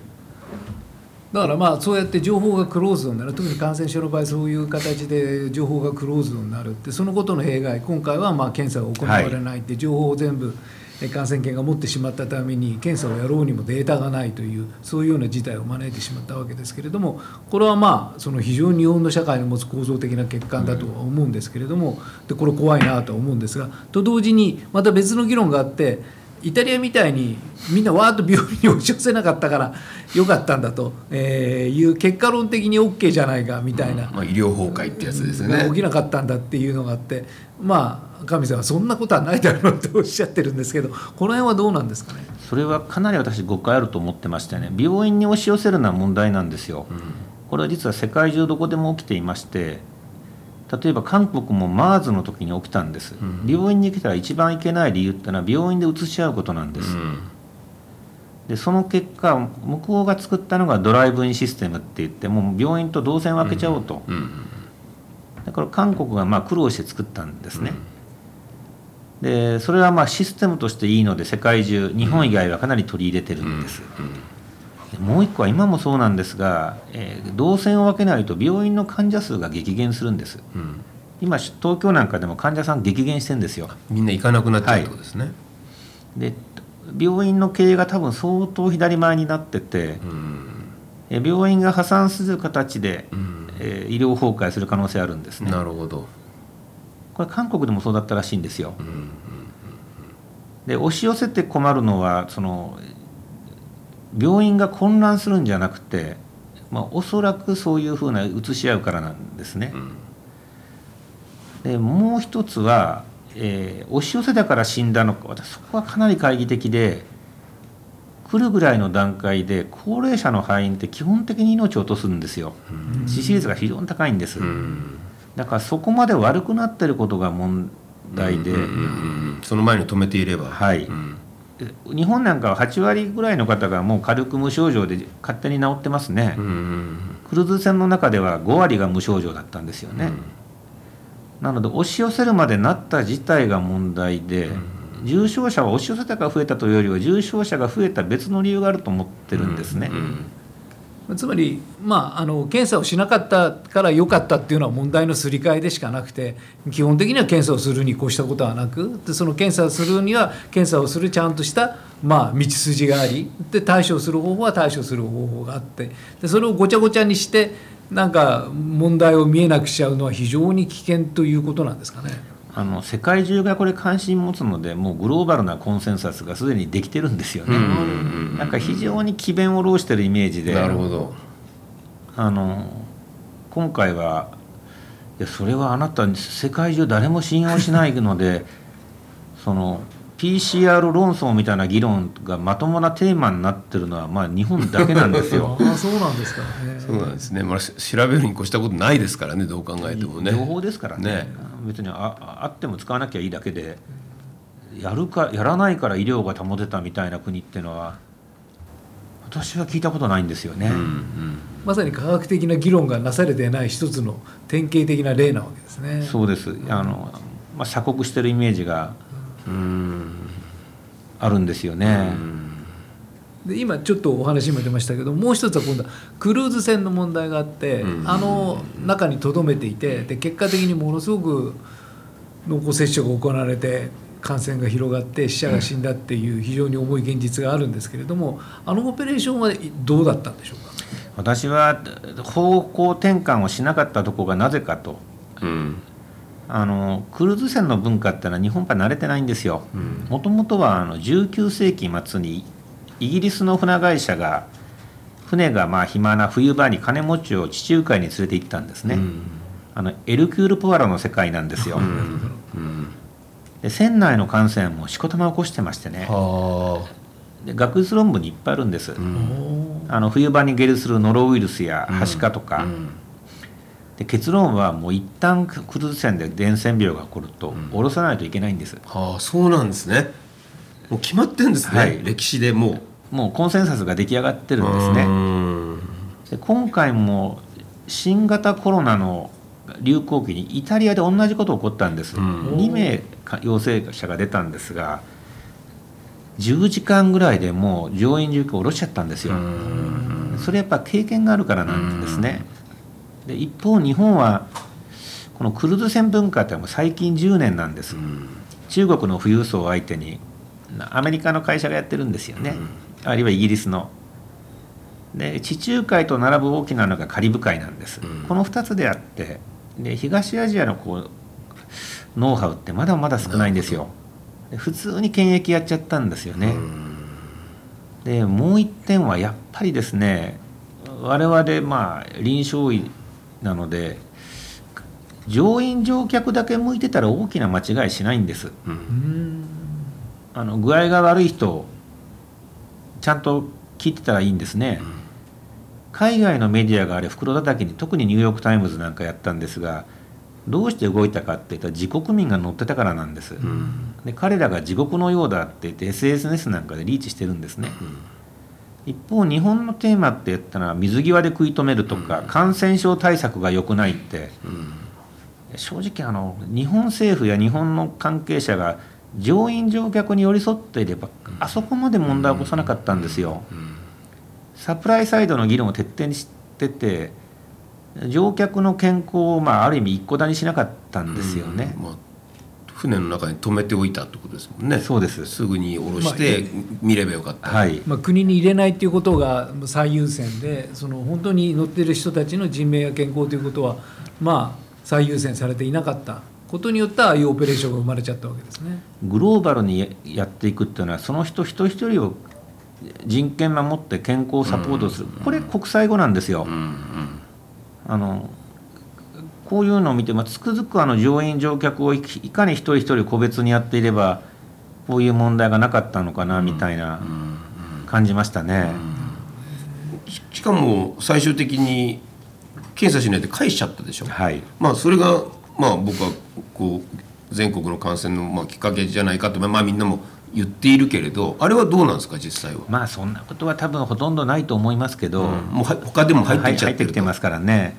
だからまあそうやって情報がクローズドになる。特に感染症の場合そういう形で情報がクローズドになるってそのことの弊害。今回はまあ検査が行われないって情報を全部感染研が持ってしまったために検査をやろうにもデータがないというそういうような事態を招いてしまったわけですけれどもこれはまあその非常に日本の社会の持つ構造的な欠陥だとは思うんですけれどもでこれ怖いなとは思うんですがと同時にまた別の議論があってイタリアみたいにみんなわーっと病院に押し寄せなかったからよかったんだと、えー、いう結果論的に OK じゃないかみたいな、うん。まあ、医療崩壊ってやつですね。起きなかったんだっていうのがあってまあ神様はそんなことはないだろうとおっしゃってるんですけどこの辺はどうなんですかね？それはかなり私誤解あると思ってましたね。病院に押し寄せるのは問題なんですよ、うん、これは実は世界中どこでも起きていまして例えば韓国も MERS の時に起きたんです、うん、病院に来たら一番いけない理由ってのは病院で移し合うことなんです、うん、でその結果向こうが作ったのがドライブインシステムって言ってもう病院と動線分けちゃおうと、うん、だから韓国がまあ苦労して作ったんですね、でそれはまあシステムとしていいので世界中日本以外はかなり取り入れてるんです、もう一個は今もそうなんですが、えー、動線を分けないと病院の患者数が激減するんです、うん、今東京なんかでも患者さん激減してるんですよ。みんな行かなくなっちゃうってことですね、はい、で病院の経営が多分相当左前になってて、うん、え病院が破産する形で、うん、えー、医療崩壊する可能性あるんですね。なるほど。これ韓国でもそうだったらしいんですよ、うん、で押し寄せて困るのはその病院が混乱するんじゃなくて、まあ、おそらくそういうふうな移し合うからなんですね。うん、でもう一つは、えー、押し寄せたから死んだのか私そこはかなり懐疑的で来るぐらいの段階で高齢者の敗因って基本的に命を落とすんですよ。致死率が非常に高いんです。だからそこまで悪くなってることが問題で、その前に止めていれば。はい、うん日本なんかは8割ぐらいの方がもう軽く無症状で勝手に治ってますね、クルーズ船の中では5割が無症状だったんですよね、なので押し寄せるまでなった自体が問題で、重症者は押し寄せたから増えたというよりは重症者が増えた別の理由があると思ってるんですね。つまり、まあ、あの検査をしなかったから良かったっていうのは問題のすり替えでしかなくて基本的には検査をするに越したことはなくでその検査をするには検査をするちゃんとした、まあ、道筋がありで対処する方法は対処する方法があってでそれをごちゃごちゃにしてなんか問題を見えなくしちゃうのは非常に危険ということなんですかね。あの世界中がこれ関心持つのでもうグローバルなコンセンサスがすでにできてるんですよね。なんか非常に詭弁を弄してるイメージでなるほどあの今回はいやそれはあなた世界中誰も信用しないので その PCR 論争みたいな議論がまともなテーマになってるのはまあ日本だけなんですよ。あそうなんですかね。そうなんですね。まあ調べるに越したことないですからねどう考えてもね。情報ですからね。ね別にああっても使わなきゃいいだけでやるかやらないから医療が保てたみたいな国っていうのは私は聞いたことないんですよね。うんうん、まさに科学的な議論がなされてない一つの典型的な例なわけですね。そうです。あのまあ鎖国してるイメージが。あるんですよね。で今ちょっとお話も出ましたけどもう一つは今度はクルーズ船の問題があって、うん、あの中にとどめていてで結果的にものすごく濃厚接触が行われて感染が広がって死者が死んだっていう非常に重い現実があるんですけれどもあのオペレーションはどうだったんでしょうか？私は方向転換をしなかったところがなぜかと。うんあのクルーズ船の文化ってのは日本から慣れてないんですよ。もともとはあの19世紀末にイギリスの船会社が船がまあ暇な冬場に金持ちを地中海に連れて行ったんですね。うん、あのエルキュール・ポワロの世界なんですよ。うん、で船内の感染もしこたま起こしてましてね。で学術論文にいっぱいあるんです。あの冬場に下痢するノロウイルスやはしかとか。で結論はもう一旦クルーズ船で伝染病が起こると下ろさないといけないんです、はあそうなんですねもう決まってんですね、はい、歴史でもう。もうコンセンサスが出来上がってるんですね。で今回も新型コロナの流行期にイタリアで同じこと起こったんです、2名陽性者が出たんですが10時間ぐらいでもう乗員状況を下ろしちゃったんですよ。それやっぱ経験があるからなんですね。で一方日本はこのクルーズ船文化ってもう最近10年なんです。中国の富裕層を相手にアメリカの会社がやってるんですよね。あるいはイギリスの。で地中海と並ぶ大きなのがカリブ海なんです、この2つであってで東アジアのこうノウハウってまだまだ少ないんですよ。普通に検疫やっちゃったんですよね。でもう一点はやっぱりですね我々まあ臨床医なので乗員乗客だけ向いてたら大きな間違いしないんです、うん、あの具合が悪い人ちゃんと聞いてたらいいんですね、うん、海外のメディアがあれ袋叩きに特にニューヨーク・タイムズなんかやったんですがどうして動いたかっていったら自国民が乗ってたからなんです、うん、で彼らが地獄のようだって言って SNS なんかでリーチしてるんですね、一方日本のテーマって言ったのは水際で食い止めるとか、感染症対策が良くないって、正直あの日本政府や日本の関係者が乗員乗客に寄り添っていればあそこまで問題を起こさなかったんですよ。サプライサイドの議論を徹底にしてて乗客の健康を、まあ、ある意味一個だにしなかったんですよね。まあ船の中に止めておいたってことですもんね。そうです。すぐに下ろして見ればよかった。はい。まあ国に入れないっていうことが最優先で、その本当に乗ってる人たちの人命や健康ということはまあ最優先されていなかったことによってああいうオペレーションが生まれちゃったわけですね。グローバルにやっていくっていうのはその人一人一人を人権守って健康サポートする、これ国際語なんですよ。あのこういうのを見て、まあ、つくづくあの乗員乗客をいかに一人一人個別にやっていればこういう問題がなかったのかなみたいな感じましたね。しかも最終的に検査しないで返しちゃったでしょ、はい、まあそれがまあ僕はこう全国の感染のまあきっかけじゃないかとまあみんなも言っているけれどあれはどうなんですか実際は？まあそんなことは多分ほとんどないと思いますけど、うん、もう他でも入ってきちゃってきてますからね。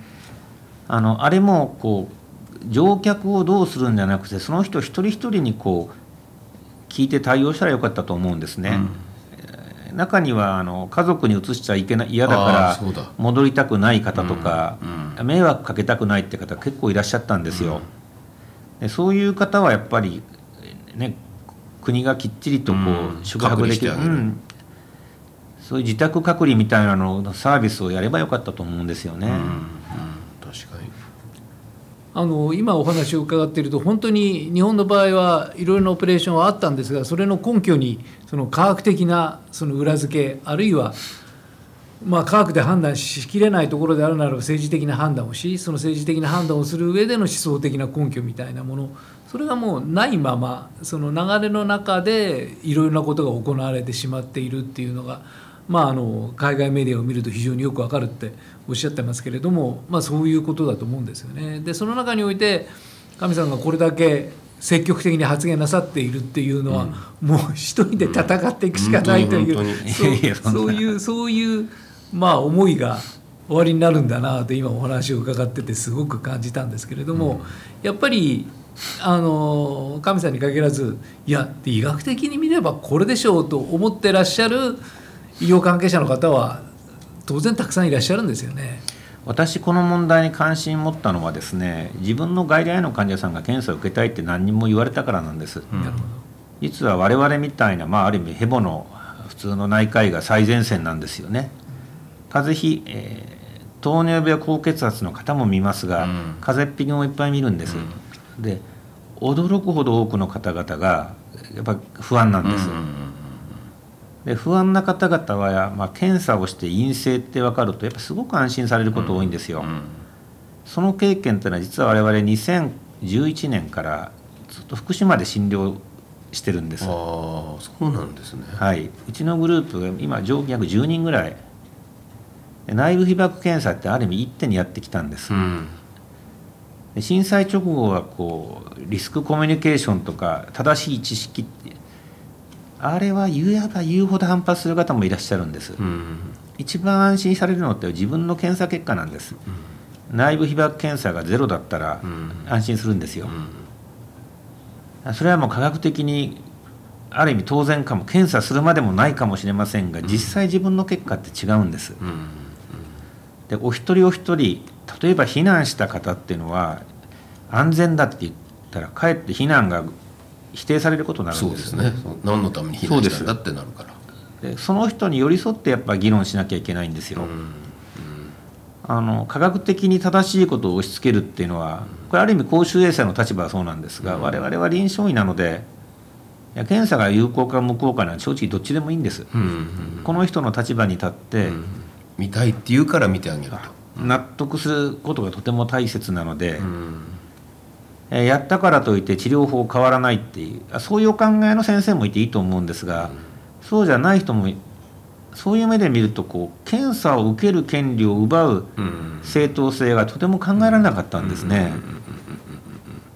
あのあれもこう乗客をどうするんじゃなくてその人一人一人にこう聞いて対応したらよかったと思うんですね。うん。中にはあの家族に移しちゃいけない嫌だから戻りたくない方とか、迷惑かけたくないって方結構いらっしゃったんですよ。でそういう方はやっぱり、ね、国がきっちりとこう宿泊できる、うん、そういう自宅隔離みたいなのサービスをやればよかったと思うんですよね。確かに。あの今お話を伺っていると本当に日本の場合はいろいろなオペレーションはあったんですがそれの根拠にその科学的なその裏付けあるいはまあ科学で判断しきれないところであるならば政治的な判断をしその政治的な判断をする上での思想的な根拠みたいなもの。それがもうないままその流れの中でいろいろなことが行われてしまっているっていうのが、まあ、あの海外メディアを見ると非常によくわかるっておっしゃってますけれども、まあ、そういうことだと思うんですよね。でその中において神さんがこれだけ積極的に発言なさっているっていうのは、うん、もう一人で戦っていくしかないという、うん、そういうそういうまあ思いが終わりになるんだなと今お話を伺っててすごく感じたんですけれども、うん、やっぱりあの神さんに限らずいや医学的に見ればこれでしょうと思ってらっしゃる医療関係者の方は当然たくさんいらっしゃるんですよね。私この問題に関心持ったのはですね自分の外来の患者さんが検査を受けたいって何人も言われたからなんです、うん、実は我々みたいな、まあ、ある意味ヘボの普通の内科医が最前線なんですよね風邪ひ、えー、糖尿病高血圧の方も見ますが、うん、風邪っぴきもいっぱい見るんです、うん、で驚くほど多くの方々がやっぱ不安なんです、で不安な方々は、まあ、検査をして陰性って分かるとやっぱすごく安心されること多いんですよ。うんうん、その経験というのは実は我々2011年からずっと福島で診療してるんです。あそうなんですね、はい、うちのグループが今上限約10人ぐらい内部被曝検査ってある意味一手にやってきたんです。うん。震災直後はこうリスクコミュニケーションとか正しい知識あれは言えば言うほど反発する方もいらっしゃるんです、うん。一番安心されるのって自分の検査結果なんです、内部被曝検査がゼロだったらうん。安心するんですよ、それはもう科学的にある意味当然かも。検査するまでもないかもしれませんが実際自分の結果って違うんです、うんでお一人お一人例えば避難した方っていうのは安全だって言ったらかえって避難が否定されることになるんでそうですすね。そう何のために避難したんだってなるから。でその人に寄り添ってやっぱ議論しなきゃいけないんですよ、あの科学的に正しいことを押し付けるっていうのはこれある意味公衆衛生の立場はそうなんですが、我々は臨床医なのでいや検査が有効か無効かなんて正直どっちでもいいんです、うんうんこの人の立場に立って見たいって言うから見てあげると。納得することがとても大切なので、うん。えーやったからといって治療法変わらないっていうあそういうお考えの先生もいていいと思うんですが、そうじゃない人もいそういう目で見るとこう検査を受ける権利を奪ううん。正当性がとても考えられなかったんですね。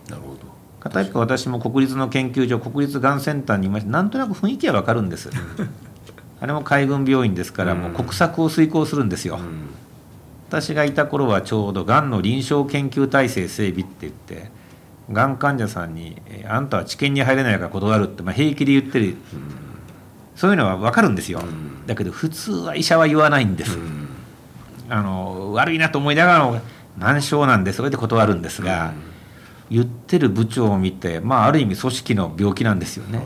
なるほど。片一方私も国立の研究所国立がんセンターにいましてなんとなく雰囲気はわかるんです。あれも海軍病院ですからもう国策を遂行するんですよ。うん。私がいた頃はちょうどがんの臨床研究体制整備って言ってがん患者さんにえー「あんたは治験に入れないから断る」って、まあ、平気で言ってる、そういうのは分かるんですよ、ん。だけど普通は医者は言わないんです、うん。あの悪いなと思いながらも難症なんでそれで断るんですが、言ってる部長を見て、まあ、ある意味組織の病気なんですよね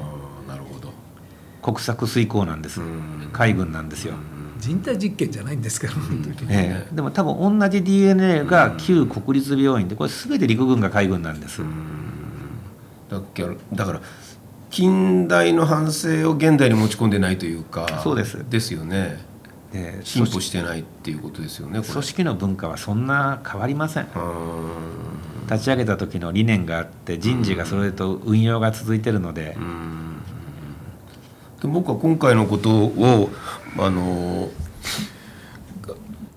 国策遂行なんです、ん。海軍なんですよ、人体実験じゃないんですから本当に。ええ。でも多分同じ DNA が旧国立病院でこれ全て陸軍が海軍なんです、だからだから近代の反省を現代に持ち込んでないというかそうです。ですよね。で進歩してないっていうことですよね組織の文化はそんな変わりません。立ち上げた時の理念があって人事がそれと運用が続いてるので、で僕は今回のことをあの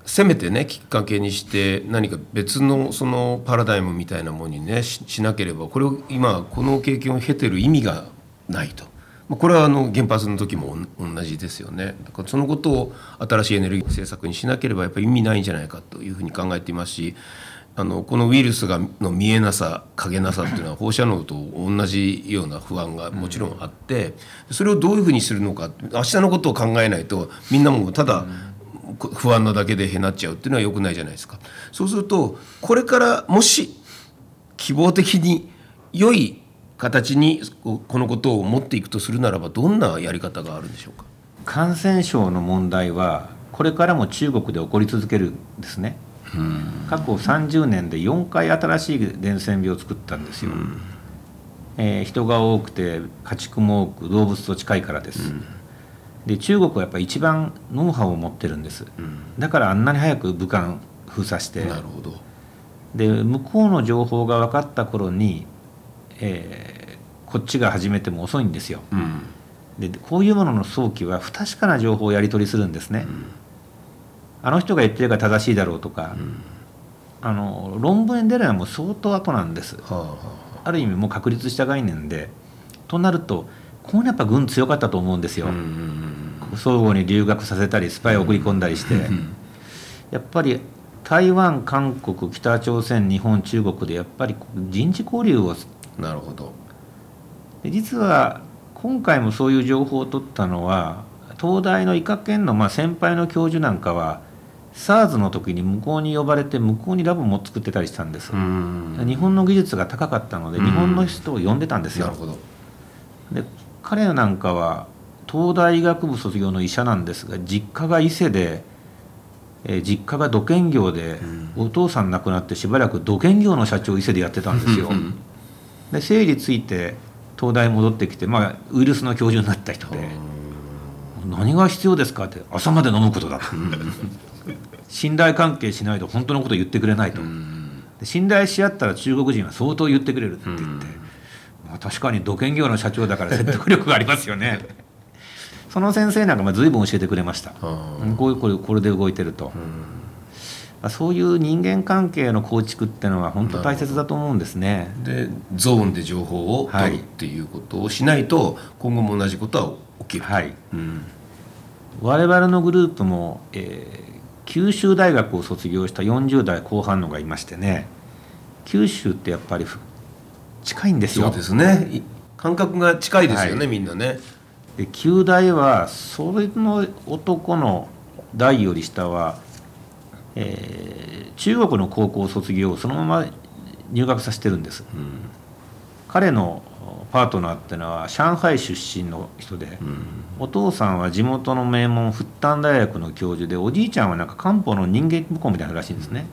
せめてねきっかけにして何か別のそのパラダイムみたいなものにねしなければこれを今この経験を経てる意味がないと。これはあの原発の時も同じですよねだからそのことを新しいエネルギー政策にしなければやっぱり意味ないんじゃないかというふうに考えていますしあのこのウイルスがの見えなさ影なさっていうのは放射能と同じような不安がもちろんあってそれをどういうふうにするのか明日のことを考えないとみんなもただ不安なだけでへなっちゃうっていうのは良くないじゃないですか。そうするとこれからもし希望的に良い形にこのことを持っていくとするならばどんなやり方があるんでしょうか？感染症の問題はこれからも中国で起こり続けるんですね過去30年で4回新しい伝染病を作ったんですよ、えー人が多くて家畜も多く動物と近いからです、で中国はやっぱり一番ノウハウを持ってるんです、だからあんなに早く武漢封鎖して。なるほど。で向こうの情報が分かった頃に、えーこっちが始めても遅いんですよ。うん。でこういうものの早期は不確かな情報をやり取りするんですね、あの人が言ってるから正しいだろうとか、あの論文に出るのはもう相当後なんです。はあはあ。る意味もう確立した概念で。となるとこうやっぱ軍強かったと思うんですよ、あ。うんうん相互に留学させたりスパイを送り込んだりして、やっぱり台湾韓国北朝鮮日本中国でやっぱり人事交流を。うんなるほど。で実は今回もそういう情報を取ったのは東大の医科研のまあ先輩の教授なんかは SARS の時に向こうに呼ばれて向こうにラボも作ってたりしたんです、うん。日本の技術が高かったのでうん。日本の人を呼んでたんですよ、なるほど。で彼なんかは東大医学部卒業の医者なんですが実家が伊勢で、えー実家が土建業で、お父さん亡くなってしばらく土建業の社長を伊勢でやってたんですよ。で生理ついて東大戻ってきて、まあ、ウイルスの教授になった人で「何が必要ですか?」って「朝まで飲むことだ」と「信頼関係しないと本当のこと言ってくれないと」で信頼し合ったら中国人は相当言ってくれるって言って、まあ、確かに土建業の社長だから説得力がありますよね。その先生なんかまあ随分教えてくれました。こういうこれこれで動いてると、まあそういう人間関係の構築っていうのは本当大切だと思うんですね。でゾーンで情報を取るっていうことをしないと今後も同じことは起きる、はい。うん。我々のグループも、えー九州大学を卒業した40代後半のがいましてね九州ってやっぱりふ近いんですよ。そうですね。い感覚が近いですよね、はい。みんなね。で旧大はそれの男の代より下は、えー中国の高校を卒業そのまま入学させてるんです。うん。彼のパートナーってのは上海出身の人で、うん。お父さんは地元の名門復旦大学の教授でおじいちゃんはなんか漢方の人間向こうみたいなのらしいんですね。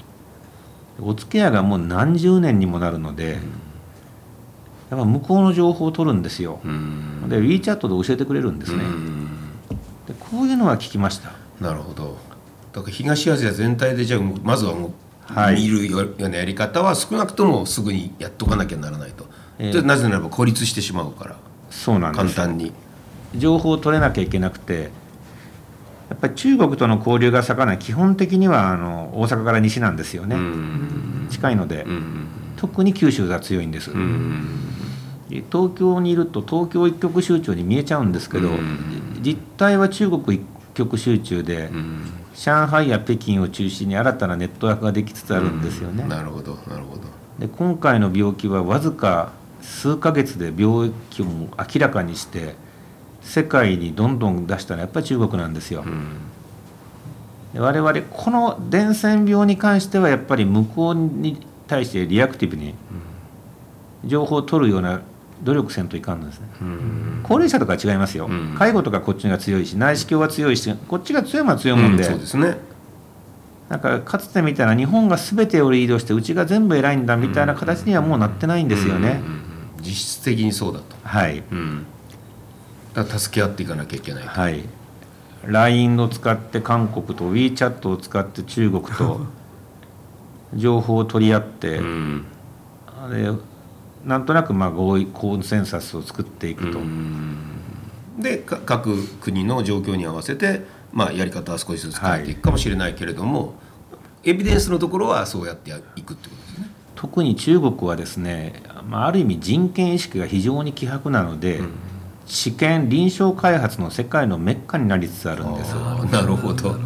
お付き合いがもう何十年にもなるので、やっぱ向こうの情報を取るんですよ。うん。で WeChat で教えてくれるんですね、うん。でこういうのは聞きました。なるほど。だから東アジア全体でじゃあまずはもう、はい。見るようなやり方は少なくともすぐにやっとかなきゃならないと、ええでなぜならば孤立してしまうから。そうなんです簡単に。情報を取れなきゃいけなくてやっぱり中国との交流が盛んな基本的にはあの大阪から西なんですよね、うん。近いので、うん。特に九州が強いんです、東京にいると東京一極集中に見えちゃうんですけど、うん。実態は中国一極集中で、うん。上海や北京を中心に新たなネットワークができつつあるんですよね、なるほどなるほど。で今回の病気はわずか数ヶ月で病気を明らかにして世界にどんどん出したのはやっぱり中国なんですよ、うん。で我々この伝染病に関してはやっぱり向こうに対してリアクティブに情報を取るような努力せんといかんのですね。うん。高齢者とかは違いますよ、うん。介護とかこっちが強いし内視鏡は強いしこっちが強いもんは強いもんで,、そうですね。なんかかつてみたいな日本が全てをリードしてうちが全部偉いんだみたいな形にはもうなってないんですよね、うん実質的にそうだと、はい。うん、だ助け合っていかなきゃいけないと、はい。LINE を使って韓国と WeChat を使って中国と 情報を取り合って、うん。でなんとなくまあ合意コンセンサスを作っていくと、うん。でか各国の状況に合わせて、まあ、やり方は少しずつ変えていくかもしれないけれども、エビデンスのところはそうやっていくってことですね。特に中国はですね、まあ、ある意味人権意識が非常に希薄なので、治験臨床開発の世界のメッカになりつつあるんです。なるほど。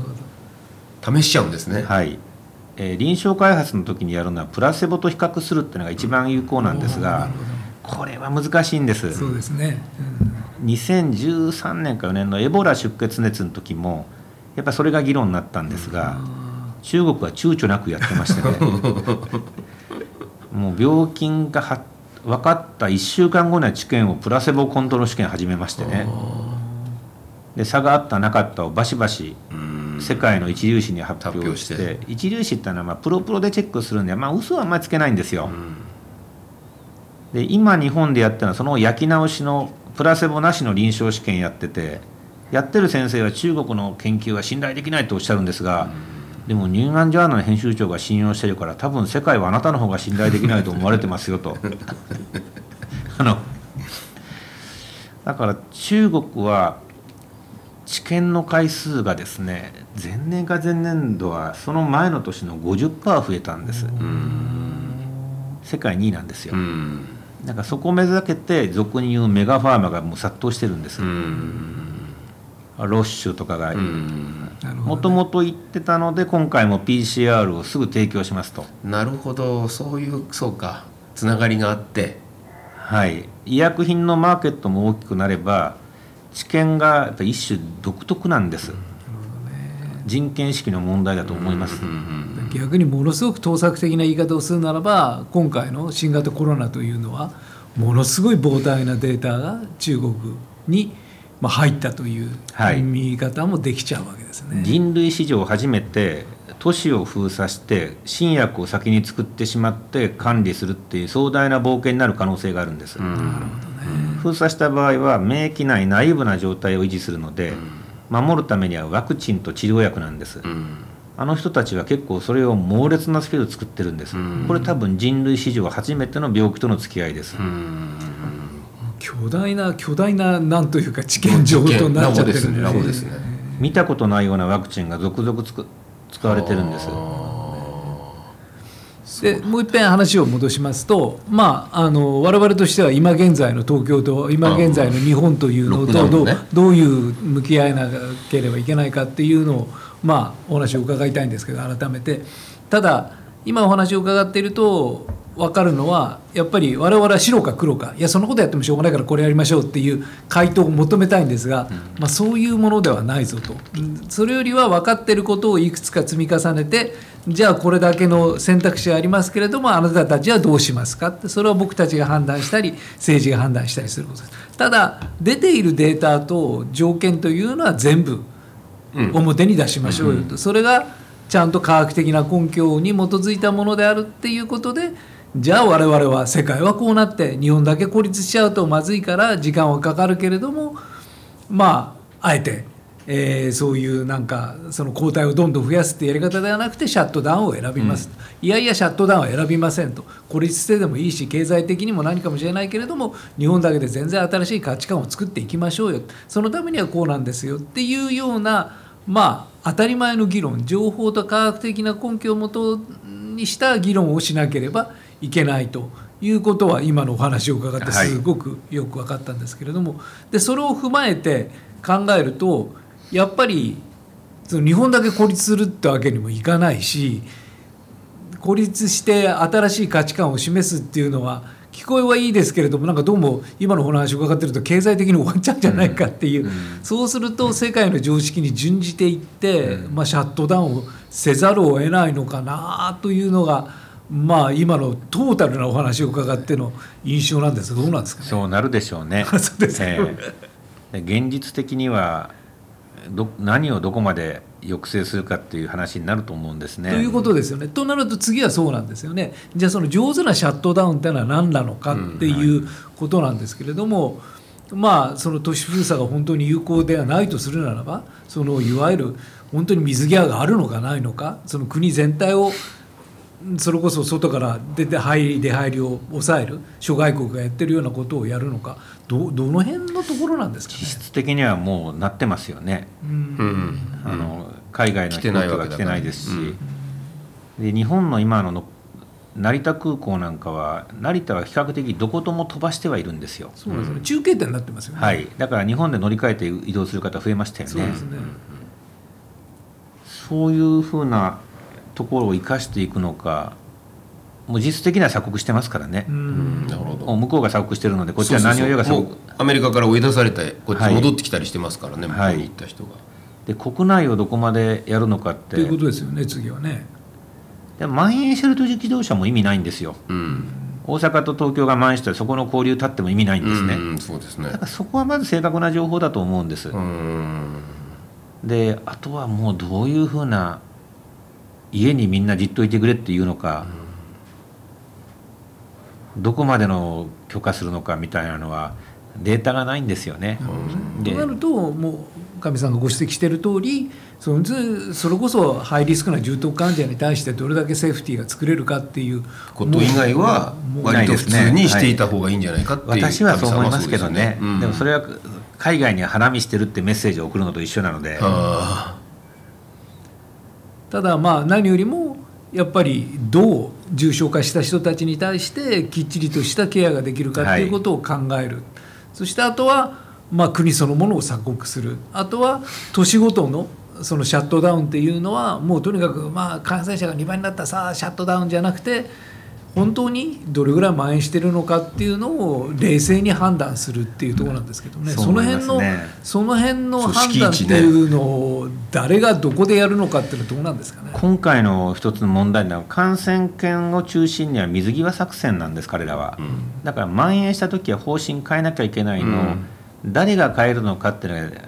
試しちゃうんですね。はい、えー臨床開発の時にやるのはプラセボと比較するっていうのが一番有効なんですがこれは難しいんです。そうですね、2013年か4年のエボラ出血熱の時もやっぱりそれが議論になったんですが中国は躊躇なくやってましてね もう病菌がは分かった1週間後には治験をプラセボコントロール試験始めましてね。で差があったなかったをバシバシうん。世界の一流誌に発表して一流誌ってのはまあプロプロでチェックするんでまあ嘘はあんまりつけないんですよ、で今日本でやってるのはその焼き直しのプラセボなしの臨床試験やっててやってる先生は中国の研究は信頼できないとおっしゃるんですが、でもニューガンジャーナルの編集長が信用してるから多分世界はあなたの方が信頼できないと思われてますよと。あのだから中国は治験の回数がですね前年か前年度はその前の年の50%増えたんです。世界2位なんですよ、うん。なんかそこを目指けて俗に言うメガファーマがもう殺到してるんです、うんロッシュとかがもともと言ってたので今回も PCR をすぐ提供しますと。なるほど。そういうそうか。つながりがあって。はい。医薬品のマーケットも大きくなれば治験がやっぱ一種独特なんです、人権意識の問題だと思います、逆にものすごく盗作的な言い方をするならば今回の新型コロナというのはものすごい膨大なデータが中国にまあ入ったというはい。見方もできちゃうわけですね。人類史上初めて都市を封鎖して新薬を先に作ってしまって管理するっていう壮大な冒険になる可能性があるんです、封鎖した場合は免疫内ナイーブな状態を維持するので、守るためにはワクチンと治療薬なんです、うん。あの人たちは結構それを猛烈なスピードで作ってるんです、これ多分人類史上初めての病気との付き合いです、巨大な巨大ななんというか知見上となっちゃってるんでラボですね。見たことないようなワクチンが続々つく使われてるんです。でもう一遍話を戻しますと、まあ、あの我々としては今現在の東京と今現在の日本というのとどう,、ね、どういう向き合いなければいけないかっていうのを、まあ、お話を伺いたいんですけど改めて。ただ今お話を伺っていると分かるのはやっぱり我々は白か黒か。いやそんなことやってもしょうがないからこれやりましょうっていう回答を求めたいんですが、まあ、そういうものではないぞと。それよりは分かっていることをいくつか積み重ねてじゃあこれだけの選択肢ありますけれどもあなたたちはどうしますかって。それは僕たちが判断したり政治が判断したりすることです。ただ出ているデータと条件というのは全部表に出しましょうよと、それがちゃんと科学的な根拠に基づいたものであるっていうことでじゃあ我々は世界はこうなって日本だけ孤立しちゃうとまずいから時間はかかるけれどもまああえて、えー、そういうなんかその抗体をどんどん増やすってやり方ではなくてシャットダウンを選びます、うん、いやいやシャットダウンは選びませんと。孤立してでもいいし経済的にも何かもしれないけれども日本だけで全然新しい価値観を作っていきましょうよ。そのためにはこうなんですよっていうようなまあ当たり前の議論情報と科学的な根拠をもとにした議論をしなければいけないということは今のお話を伺ってすごくよく分かったんですけれども、でそれを踏まえて考えるとやっぱりその日本だけ孤立するってわけにもいかないし孤立して新しい価値観を示すっていうのは聞こえはいいですけれどもなんかどうも今のお話を伺ってると経済的に終わっちゃうんじゃないかっていう、うん、そうすると世界の常識に準じていって、うん、まあ、シャットダウンをせざるを得ないのかなというのが。まあ今のトータルなお話を伺っての印象なんですどうなんですか、ね、そうなるでしょうね。そうですね、えー、現実的にはど何をどこまで抑制するかっていう話になると思うんですね。ということですよね。となると次はそうなんですよね。じゃあその上手なシャットダウンっていうのは何なのかっていうことなんですけれども、うんはい、まあその都市封鎖が本当に有効ではないとするならばそのいわゆる本当に水際があるのかないのかその国全体をそれこそ外から出て入り出入りを抑える諸外国がやってるようなことをやるのかどどの辺のところなんですか、ね、実質的にはもうなってますよね。うん、あの海外の人が来てないですし、うん、で日本の今のの成田空港なんかは成田は比較的どことも飛ばしてはいるんですよ。そうですね。中継点になってますよね。はい。だから日本で乗り換えて移動する方増えましたよね。そうですね。そういうふうなところを生かしていくのかもう実質的には鎖国してますからね、なるほど。向こうが鎖国してるのでこっちは何を言うが鎖国アメリカから追い出されてこっち戻ってきたりしてますからね、はい、向こうに行った人が、で国内をどこまでやるのかって。ということですよね次はね。で蔓延してる自動車も意味ないんですよ、うん、大阪と東京が蔓延してそこの交流立っても意味ないんですね、うん、そうですね。だからそこはまず正確な情報だと思うんです。であとはもうどういうふうな家にみんなじっといてくれっていうのか、うん、どこまでの許可するのかみたいなのはデータがないんですよね。うん、となるともう上さんがご指摘している通りそのそれこそハイリスクな重篤患者に対してどれだけセーフティーが作れるかっていうこと以外は割と普通にしていた方がいいんじゃないかっていう、はい、私はそう思いますけどね、うん、でもそれは海外に花見してるってメッセージを送るのと一緒なので。ただまあ何よりもやっぱりどう重症化した人たちに対してきっちりとしたケアができるかということを考える、はい、そしてあとはまあ国そのものを鎖国する。あとは都市ごとのそのシャットダウンっていうのはもうとにかくまあ感染者が2倍になったらさあシャットダウンじゃなくて本当にどれぐらい蔓延してるのかっていうのを冷静に判断するっていうところなんですけどね、うん、その辺のその辺の判断っていうのを誰がどこでやるのかっていうのはどうなんですかね。今回の一つの問題は感染研を中心には水際作戦なんです彼らは、うん、だから蔓延した時は方針変えなきゃいけないの。を、うん、誰が変えるのかっていうのは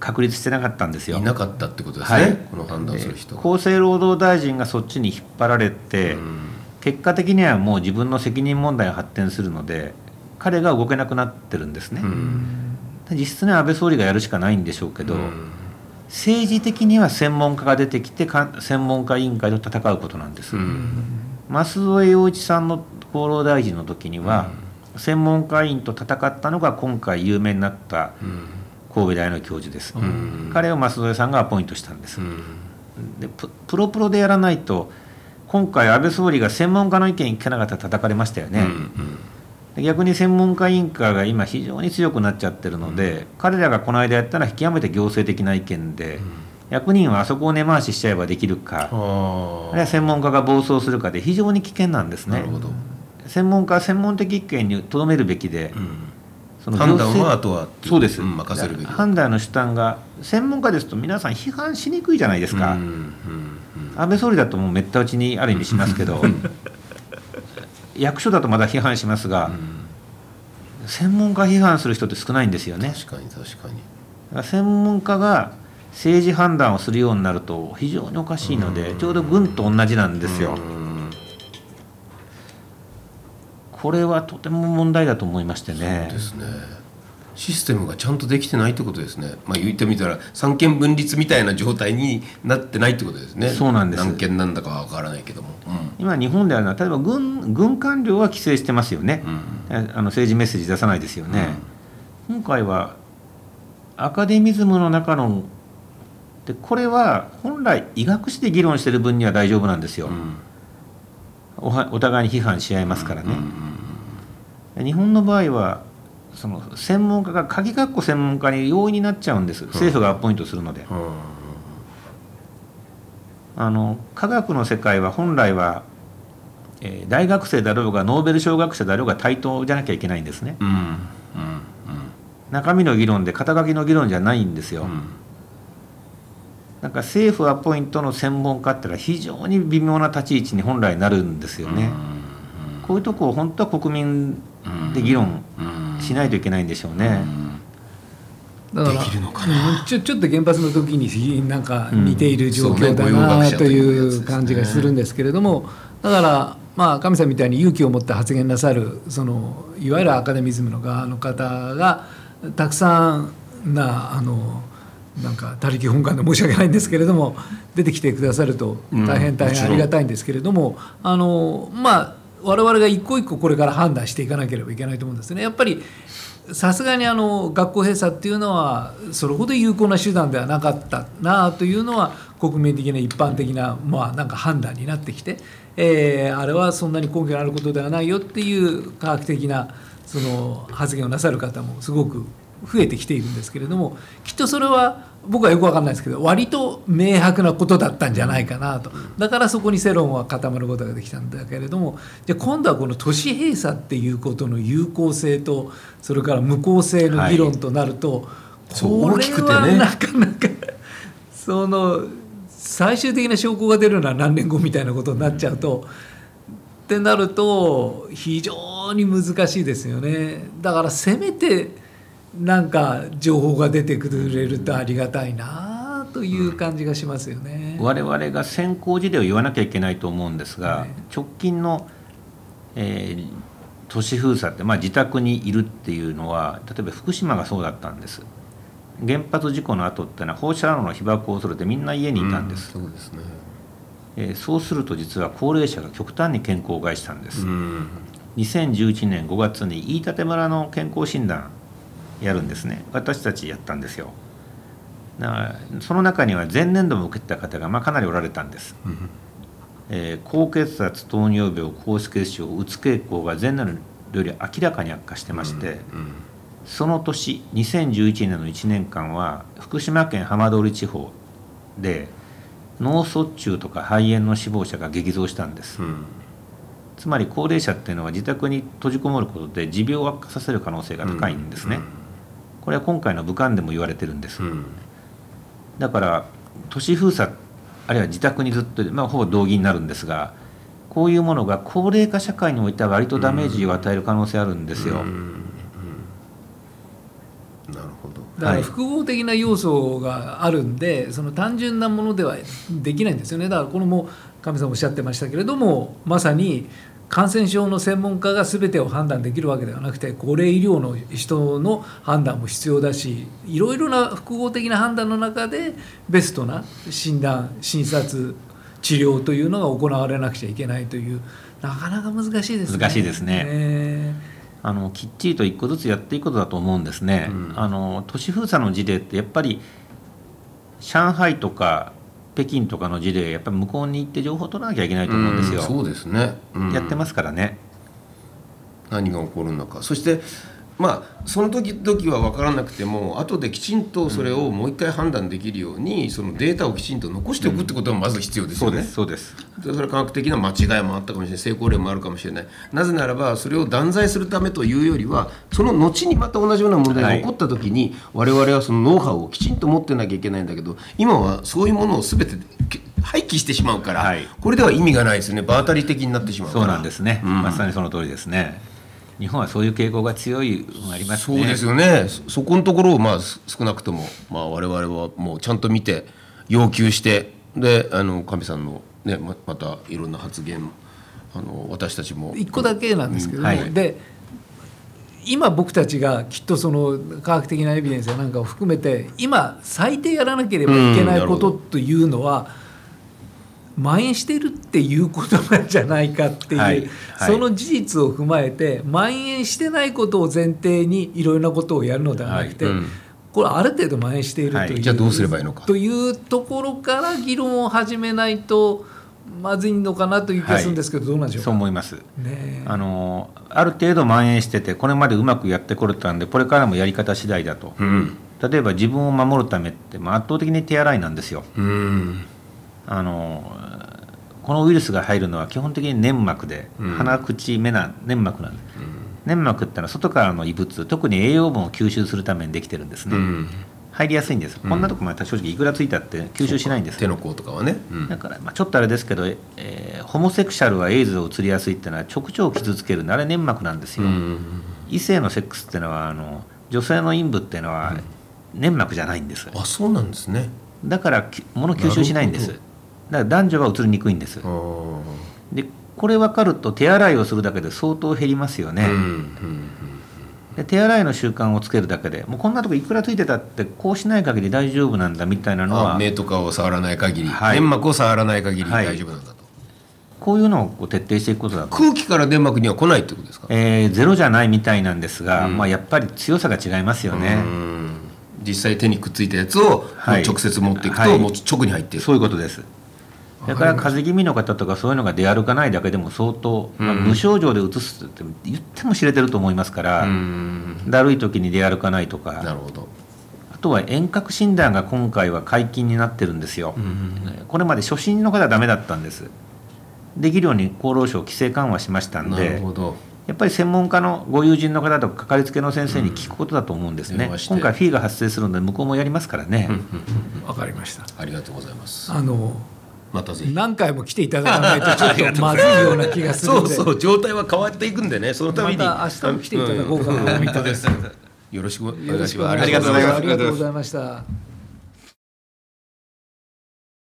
確立してなかったんですよ。いなかったってことですね、はい、この判断する人。厚生労働大臣がそっちに引っ張られて、うん結果的にはもう自分の責任問題が発展するので彼が動けなくなってるんですね。実質ね安倍総理がやるしかないんでしょうけど、政治的には専門家が出てきて専門家委員会と戦うことなんです。増添洋一さんの厚労大臣の時には、専門家委員と戦ったのが今回有名になった神戸大の教授です、彼を増添さんがアポイントしたんです、でプロプロでやらないと今回安倍総理が専門家の意見聞かなかったら叩かれましたよね、で逆に専門家委員会が今非常に強くなっちゃってるので、彼らがこの間やったのは極めて行政的な意見で、役人はあそこを根回ししちゃえばできるか、あるいは専門家が暴走するかで非常に危険なんですね。専門家は専門的意見にとどめるべきで、その判断はあとはそうです、うん、任せるべき。判断の主担が専門家ですと皆さん批判しにくいじゃないですか、うんうんうん、安倍総理だともうめった打ちにある意味しますけど役所だとまだ批判しますが、うん、専門家批判する人って少ないんですよね。確かに確かに。専門家が政治判断をするようになると非常におかしいので、ちょうど軍と同じなんですよ、これはとても問題だと思いましてね。そうですねシステムがちゃんとできてないってことですね。まあ言ってみたら三権分立みたいな状態になってないってことですね。そうなんです。何権なんだかわからないけども。うん、今日本であるのは例えば軍軍官僚は規制してますよね。うん、あの政治メッセージ出さないですよね。うん、今回はアカデミズムの中のでこれは本来医学史で議論してる分には大丈夫なんですよ。おお互いに批判し合いますからね。日本の場合はその専門家が鍵括弧専門家に容易になっちゃうんです。政府がアポイントするので。あの科学の世界は本来は、えー、大学生だろうがノーベル賞学者だろうが対等じゃなきゃいけないんですね。うん。うん。うん、中身の議論で肩書きの議論じゃないんですよ。うん、なんか政府アポイントの専門家ってのは非常に微妙な立ち位置に本来なるんですよね。こういうとこを本当は国民で議論しないといけないんでしょうね。だからちょちょっと原発の時になんか似ている状況だなという感じがするんですけれどもだからまあ神さんみたいに勇気を持って発言なさるそのいわゆるアカデミズムの側の方がたくさんなあのなんか他力本願で申し訳ないんですけれども出てきてくださると大変大変ありがたいんですけれども、あのまあ我々が一個一個これから判断していかなければいけないと思うんですね。やっぱりさすがにあの学校閉鎖っていうのはそれほど有効な手段ではなかったなというのは国民的な一般的なまあなんか判断になってきて、えー、あれはそんなに根拠のあることではないよっていう科学的なその発言をなさる方もすごく増えてきているんですけれどもきっとそれは僕はよく分かんないですけど割と明白なことだったんじゃないかなと。だからそこに世論は固まることができたんだけれどもじゃ今度はこの都市閉鎖っていうことの有効性とそれから無効性の議論となると、はい、これはなかなか、その最終的な証拠が出るのは何年後みたいなことになっちゃうと。ってなると非常に難しいですよね。だからせめてなんか情報が出てくれるとありがたいなという感じがしますよね。我々が先行事例を言わなきゃいけないと思うんですが、はい、直近の、えー、都市封鎖って、まあ、自宅にいるっていうのは例えば福島がそうだったんです。原発事故の後ってのは放射能の被曝を恐れてみんな家にいたんです。うん、そうですねえー、そうすると実は高齢者が極端に健康を害したんです、うん、2011年5月に飯舘村の健康診断やるんですね。私たちやったんですよ。だからその中には前年度も受けた方がまあかなりおられたんです、うん、えー、高血圧糖尿病高脂血症うつ傾向が前年度より明らかに悪化してまして、うんうん、その年2011年の1年間は福島県浜通り地方で脳卒中とか肺炎の死亡者が激増したんです、うん。つまり高齢者っていうのは自宅に閉じこもることで持病を悪化させる可能性が高いんですね、うんうん、これは今回の武漢でも言われてるんです、うん、だから都市封鎖あるいは自宅にずっと、まあ、ほぼ同義になるんですがこういうものが高齢化社会においては割とダメージを与える可能性あるんですよ。なるほど。だから複合的な要素があるんで、その単純なものではできないんですよね。だからこれも神さんおっしゃってましたけれどもまさに感染症の専門家が全てを判断できるわけではなくて高齢医療の人の判断も必要だしいろいろな複合的な判断の中でベストな診断診察治療というのが行われなくちゃいけないというなかなか難しいですね。難しいですね。あのきっちりと一個ずつやっていくことだと思うんですね。うん、あの都市封鎖の事例ってやっぱり上海とか北京とかの事例やっぱり向こうに行って情報を取らなきゃいけないと思うんですよ、そうですね、うん。やってますからね。何が起こるのか。そしてまあその時々は分からなくても後できちんとそれをもう一回判断できるようにそのデータをきちんと残しておくってことがまず必要ですよね。そうですでそれは科学的な間違いもあったかもしれない成功例もあるかもしれない。なぜならばそれを断罪するためというよりはその後にまた同じような問題が起こった時に、我々はそのノウハウをきちんと持ってなきゃいけないんだけど今はそういうものを全てけ廃棄してしまうから、はい。これでは意味がないですよね。場当たり的になってしまうそうなんですね、うん。まさにその通りですね日本はそういう傾向が強いありますね。そうですよね。そそこのところをまあす少なくとも、まあ、我々はもうちゃんと見て要求してであの神さんの、ね、ままたいろんな発言あの私たちも。一個だけなんですけども、うんはい。で今僕たちがきっとその科学的なエビデンスやなんかを含めて今最低やらなければいけないことというのは、蔓延してるっていうことなんじゃないかっていう、はいはい。その事実を踏まえて蔓延してないことを前提にいろいろなことをやるのではなくて、はいうん。これある程度蔓延しているという、はい。じゃあどうすればいいのか。というところから議論を始めないとまずいのかなという気がするんですけど、どうなんでしょうか？そう思います。ねえ。あのある程度蔓延しててこれまでうまくやってこれたんでこれからもやり方次第だと、うん。例えば自分を守るためって、まあ、圧倒的に手洗いなんですよ。うんあのこのウイルスが入るのは基本的に粘膜で、うん。鼻口目な粘膜なんで、粘膜ってのは外からの異物特に栄養分を吸収するためにできてるんですね、うん。入りやすいんです、こんなとこまで正直いくらついたって吸収しないんです手の甲とかはね、うん。だから、まあ、ちょっとあれですけど、えーホモセクシャルはエイズを移りやすいっていうのは直腸を傷つけるあれ粘膜なんですよ、うん。異性のセックスっていうのはあの女性の陰部っていうのは粘膜じゃないんです。あそうなんですね。だからき物吸収しないんです。なだるから男女は移りにくいんです。でこれ分かると手洗いをするだけで相当減りますよね、うんうんで手洗いの習慣をつけるだけでもうこんなとこいくらついてたってこうしない限り大丈夫なんだみたいなのはあ目とかを触らない限り、はい。粘膜を触らない限りはい。大丈夫なんだと、こういうのをこう徹底していくことだと、空気から粘膜には来ないってことですか、えーゼロじゃないみたいなんですが、うん。まあ、やっぱり強さが違いますよね、うん。実際手にくっついたやつをはい。直接持っていくと、はい。もう直に入っているそういうことですだから風邪気味の方とかそういうのが出歩かないだけでも相当、無症状でうつすって言っても知れてると思いますから、うん。だるい時に出歩かないとか。なるほど、あとは遠隔診断が今回は解禁になってるんですよ、うん。これまで初診の方はダメだったんです。できるように厚労省規制緩和しましたんなるでほど。やっぱり専門家のご友人の方とかかかりつけの先生に聞くことだと思うんですね、電話して今回フィーが発生するので向こうもやりますからね、わかりました。ありがとうございます。あのまたぜひ。何回も来ていただかないとちょっとまずいような気がする。そうそう状態は変わっていくんでね。そのために。また明日も来ていただこうかな。うん。本当です。よろしくお願いします。ありがとうございました。